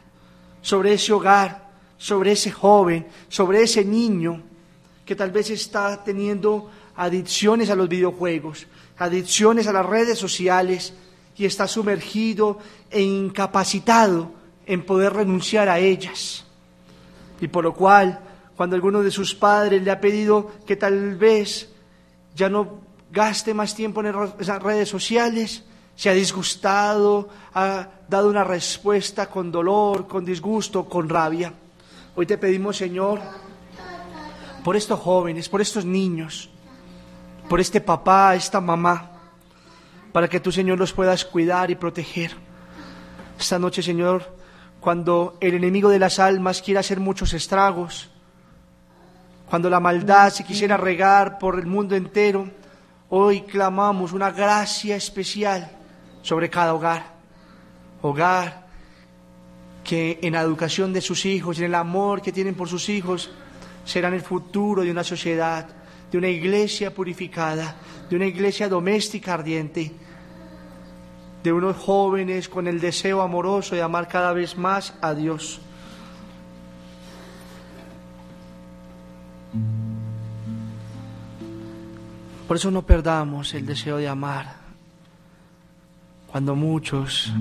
sobre ese hogar, sobre ese joven, sobre ese niño que tal vez está teniendo adicciones a los videojuegos, adicciones a las redes sociales y está sumergido e incapacitado en poder renunciar a ellas. Y por lo cual, cuando alguno de sus padres le ha pedido que tal vez ya no gaste más tiempo en esas redes sociales, se ha disgustado, ha dado una respuesta con dolor, con disgusto, con rabia. Hoy te pedimos, Señor, por estos jóvenes, por estos niños, por este papá, esta mamá, para que tú, Señor, los puedas cuidar y proteger. Esta noche, Señor, cuando el enemigo de las almas quiera hacer muchos estragos, cuando la maldad se quisiera regar por el mundo entero, hoy clamamos una gracia especial sobre cada hogar. Hogar que en la educación de sus hijos en el amor que tienen por sus hijos serán el futuro de una sociedad, de una iglesia purificada, de una iglesia doméstica ardiente, de unos jóvenes con el deseo amoroso de amar cada vez más a Dios. Por eso no perdamos el deseo de amar. Cuando muchos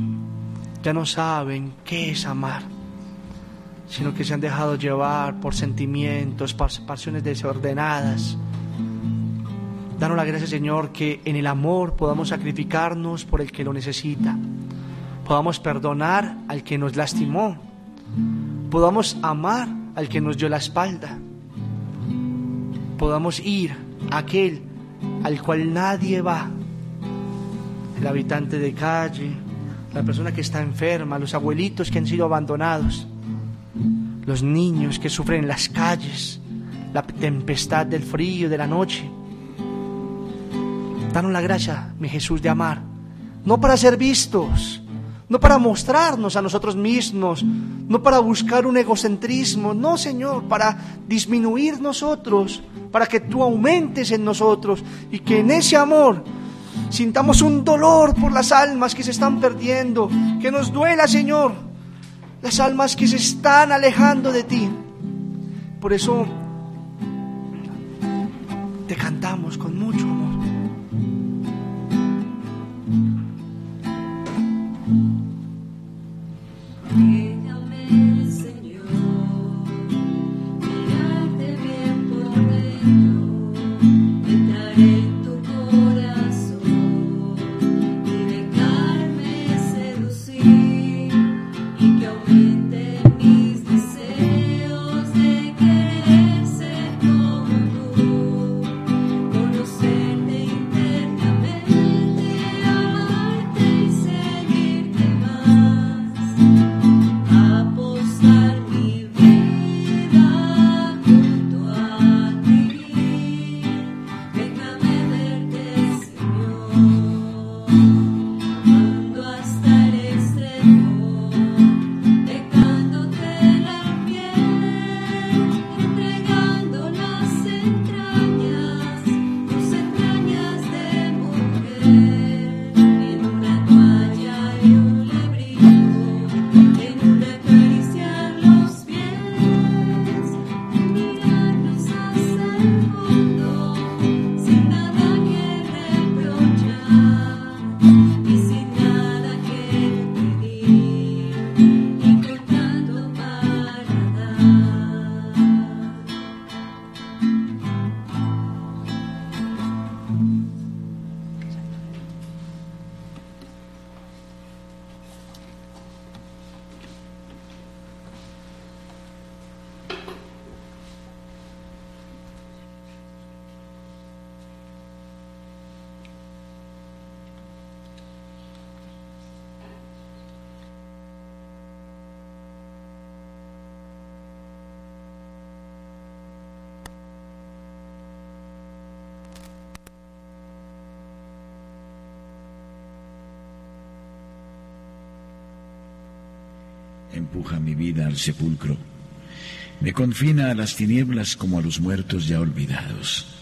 ya no saben qué es amar, sino que se han dejado llevar por sentimientos, por pasiones desordenadas. Danos la gracia, Señor, que en el amor podamos sacrificarnos por el que lo necesita, podamos perdonar al que nos lastimó, podamos amar al que nos dio la espalda, podamos ir a aquel al cual nadie va, el habitante de calle, la persona que está enferma, los abuelitos que han sido abandonados, los niños que sufren en las calles, la tempestad del frío de la noche. Danos la gracia, mi Jesús, de amar, no para ser vistos, no para mostrarnos a nosotros mismos, no para buscar un egocentrismo, no, Señor, para disminuir nosotros, para que tú aumentes en nosotros y que en ese amor sintamos un dolor por las almas que se están perdiendo, que nos duela, Señor, las almas que se están alejando de ti. Por eso te cantamos con mucho mi vida al sepulcro, me confina a las tinieblas como a los muertos ya olvidados.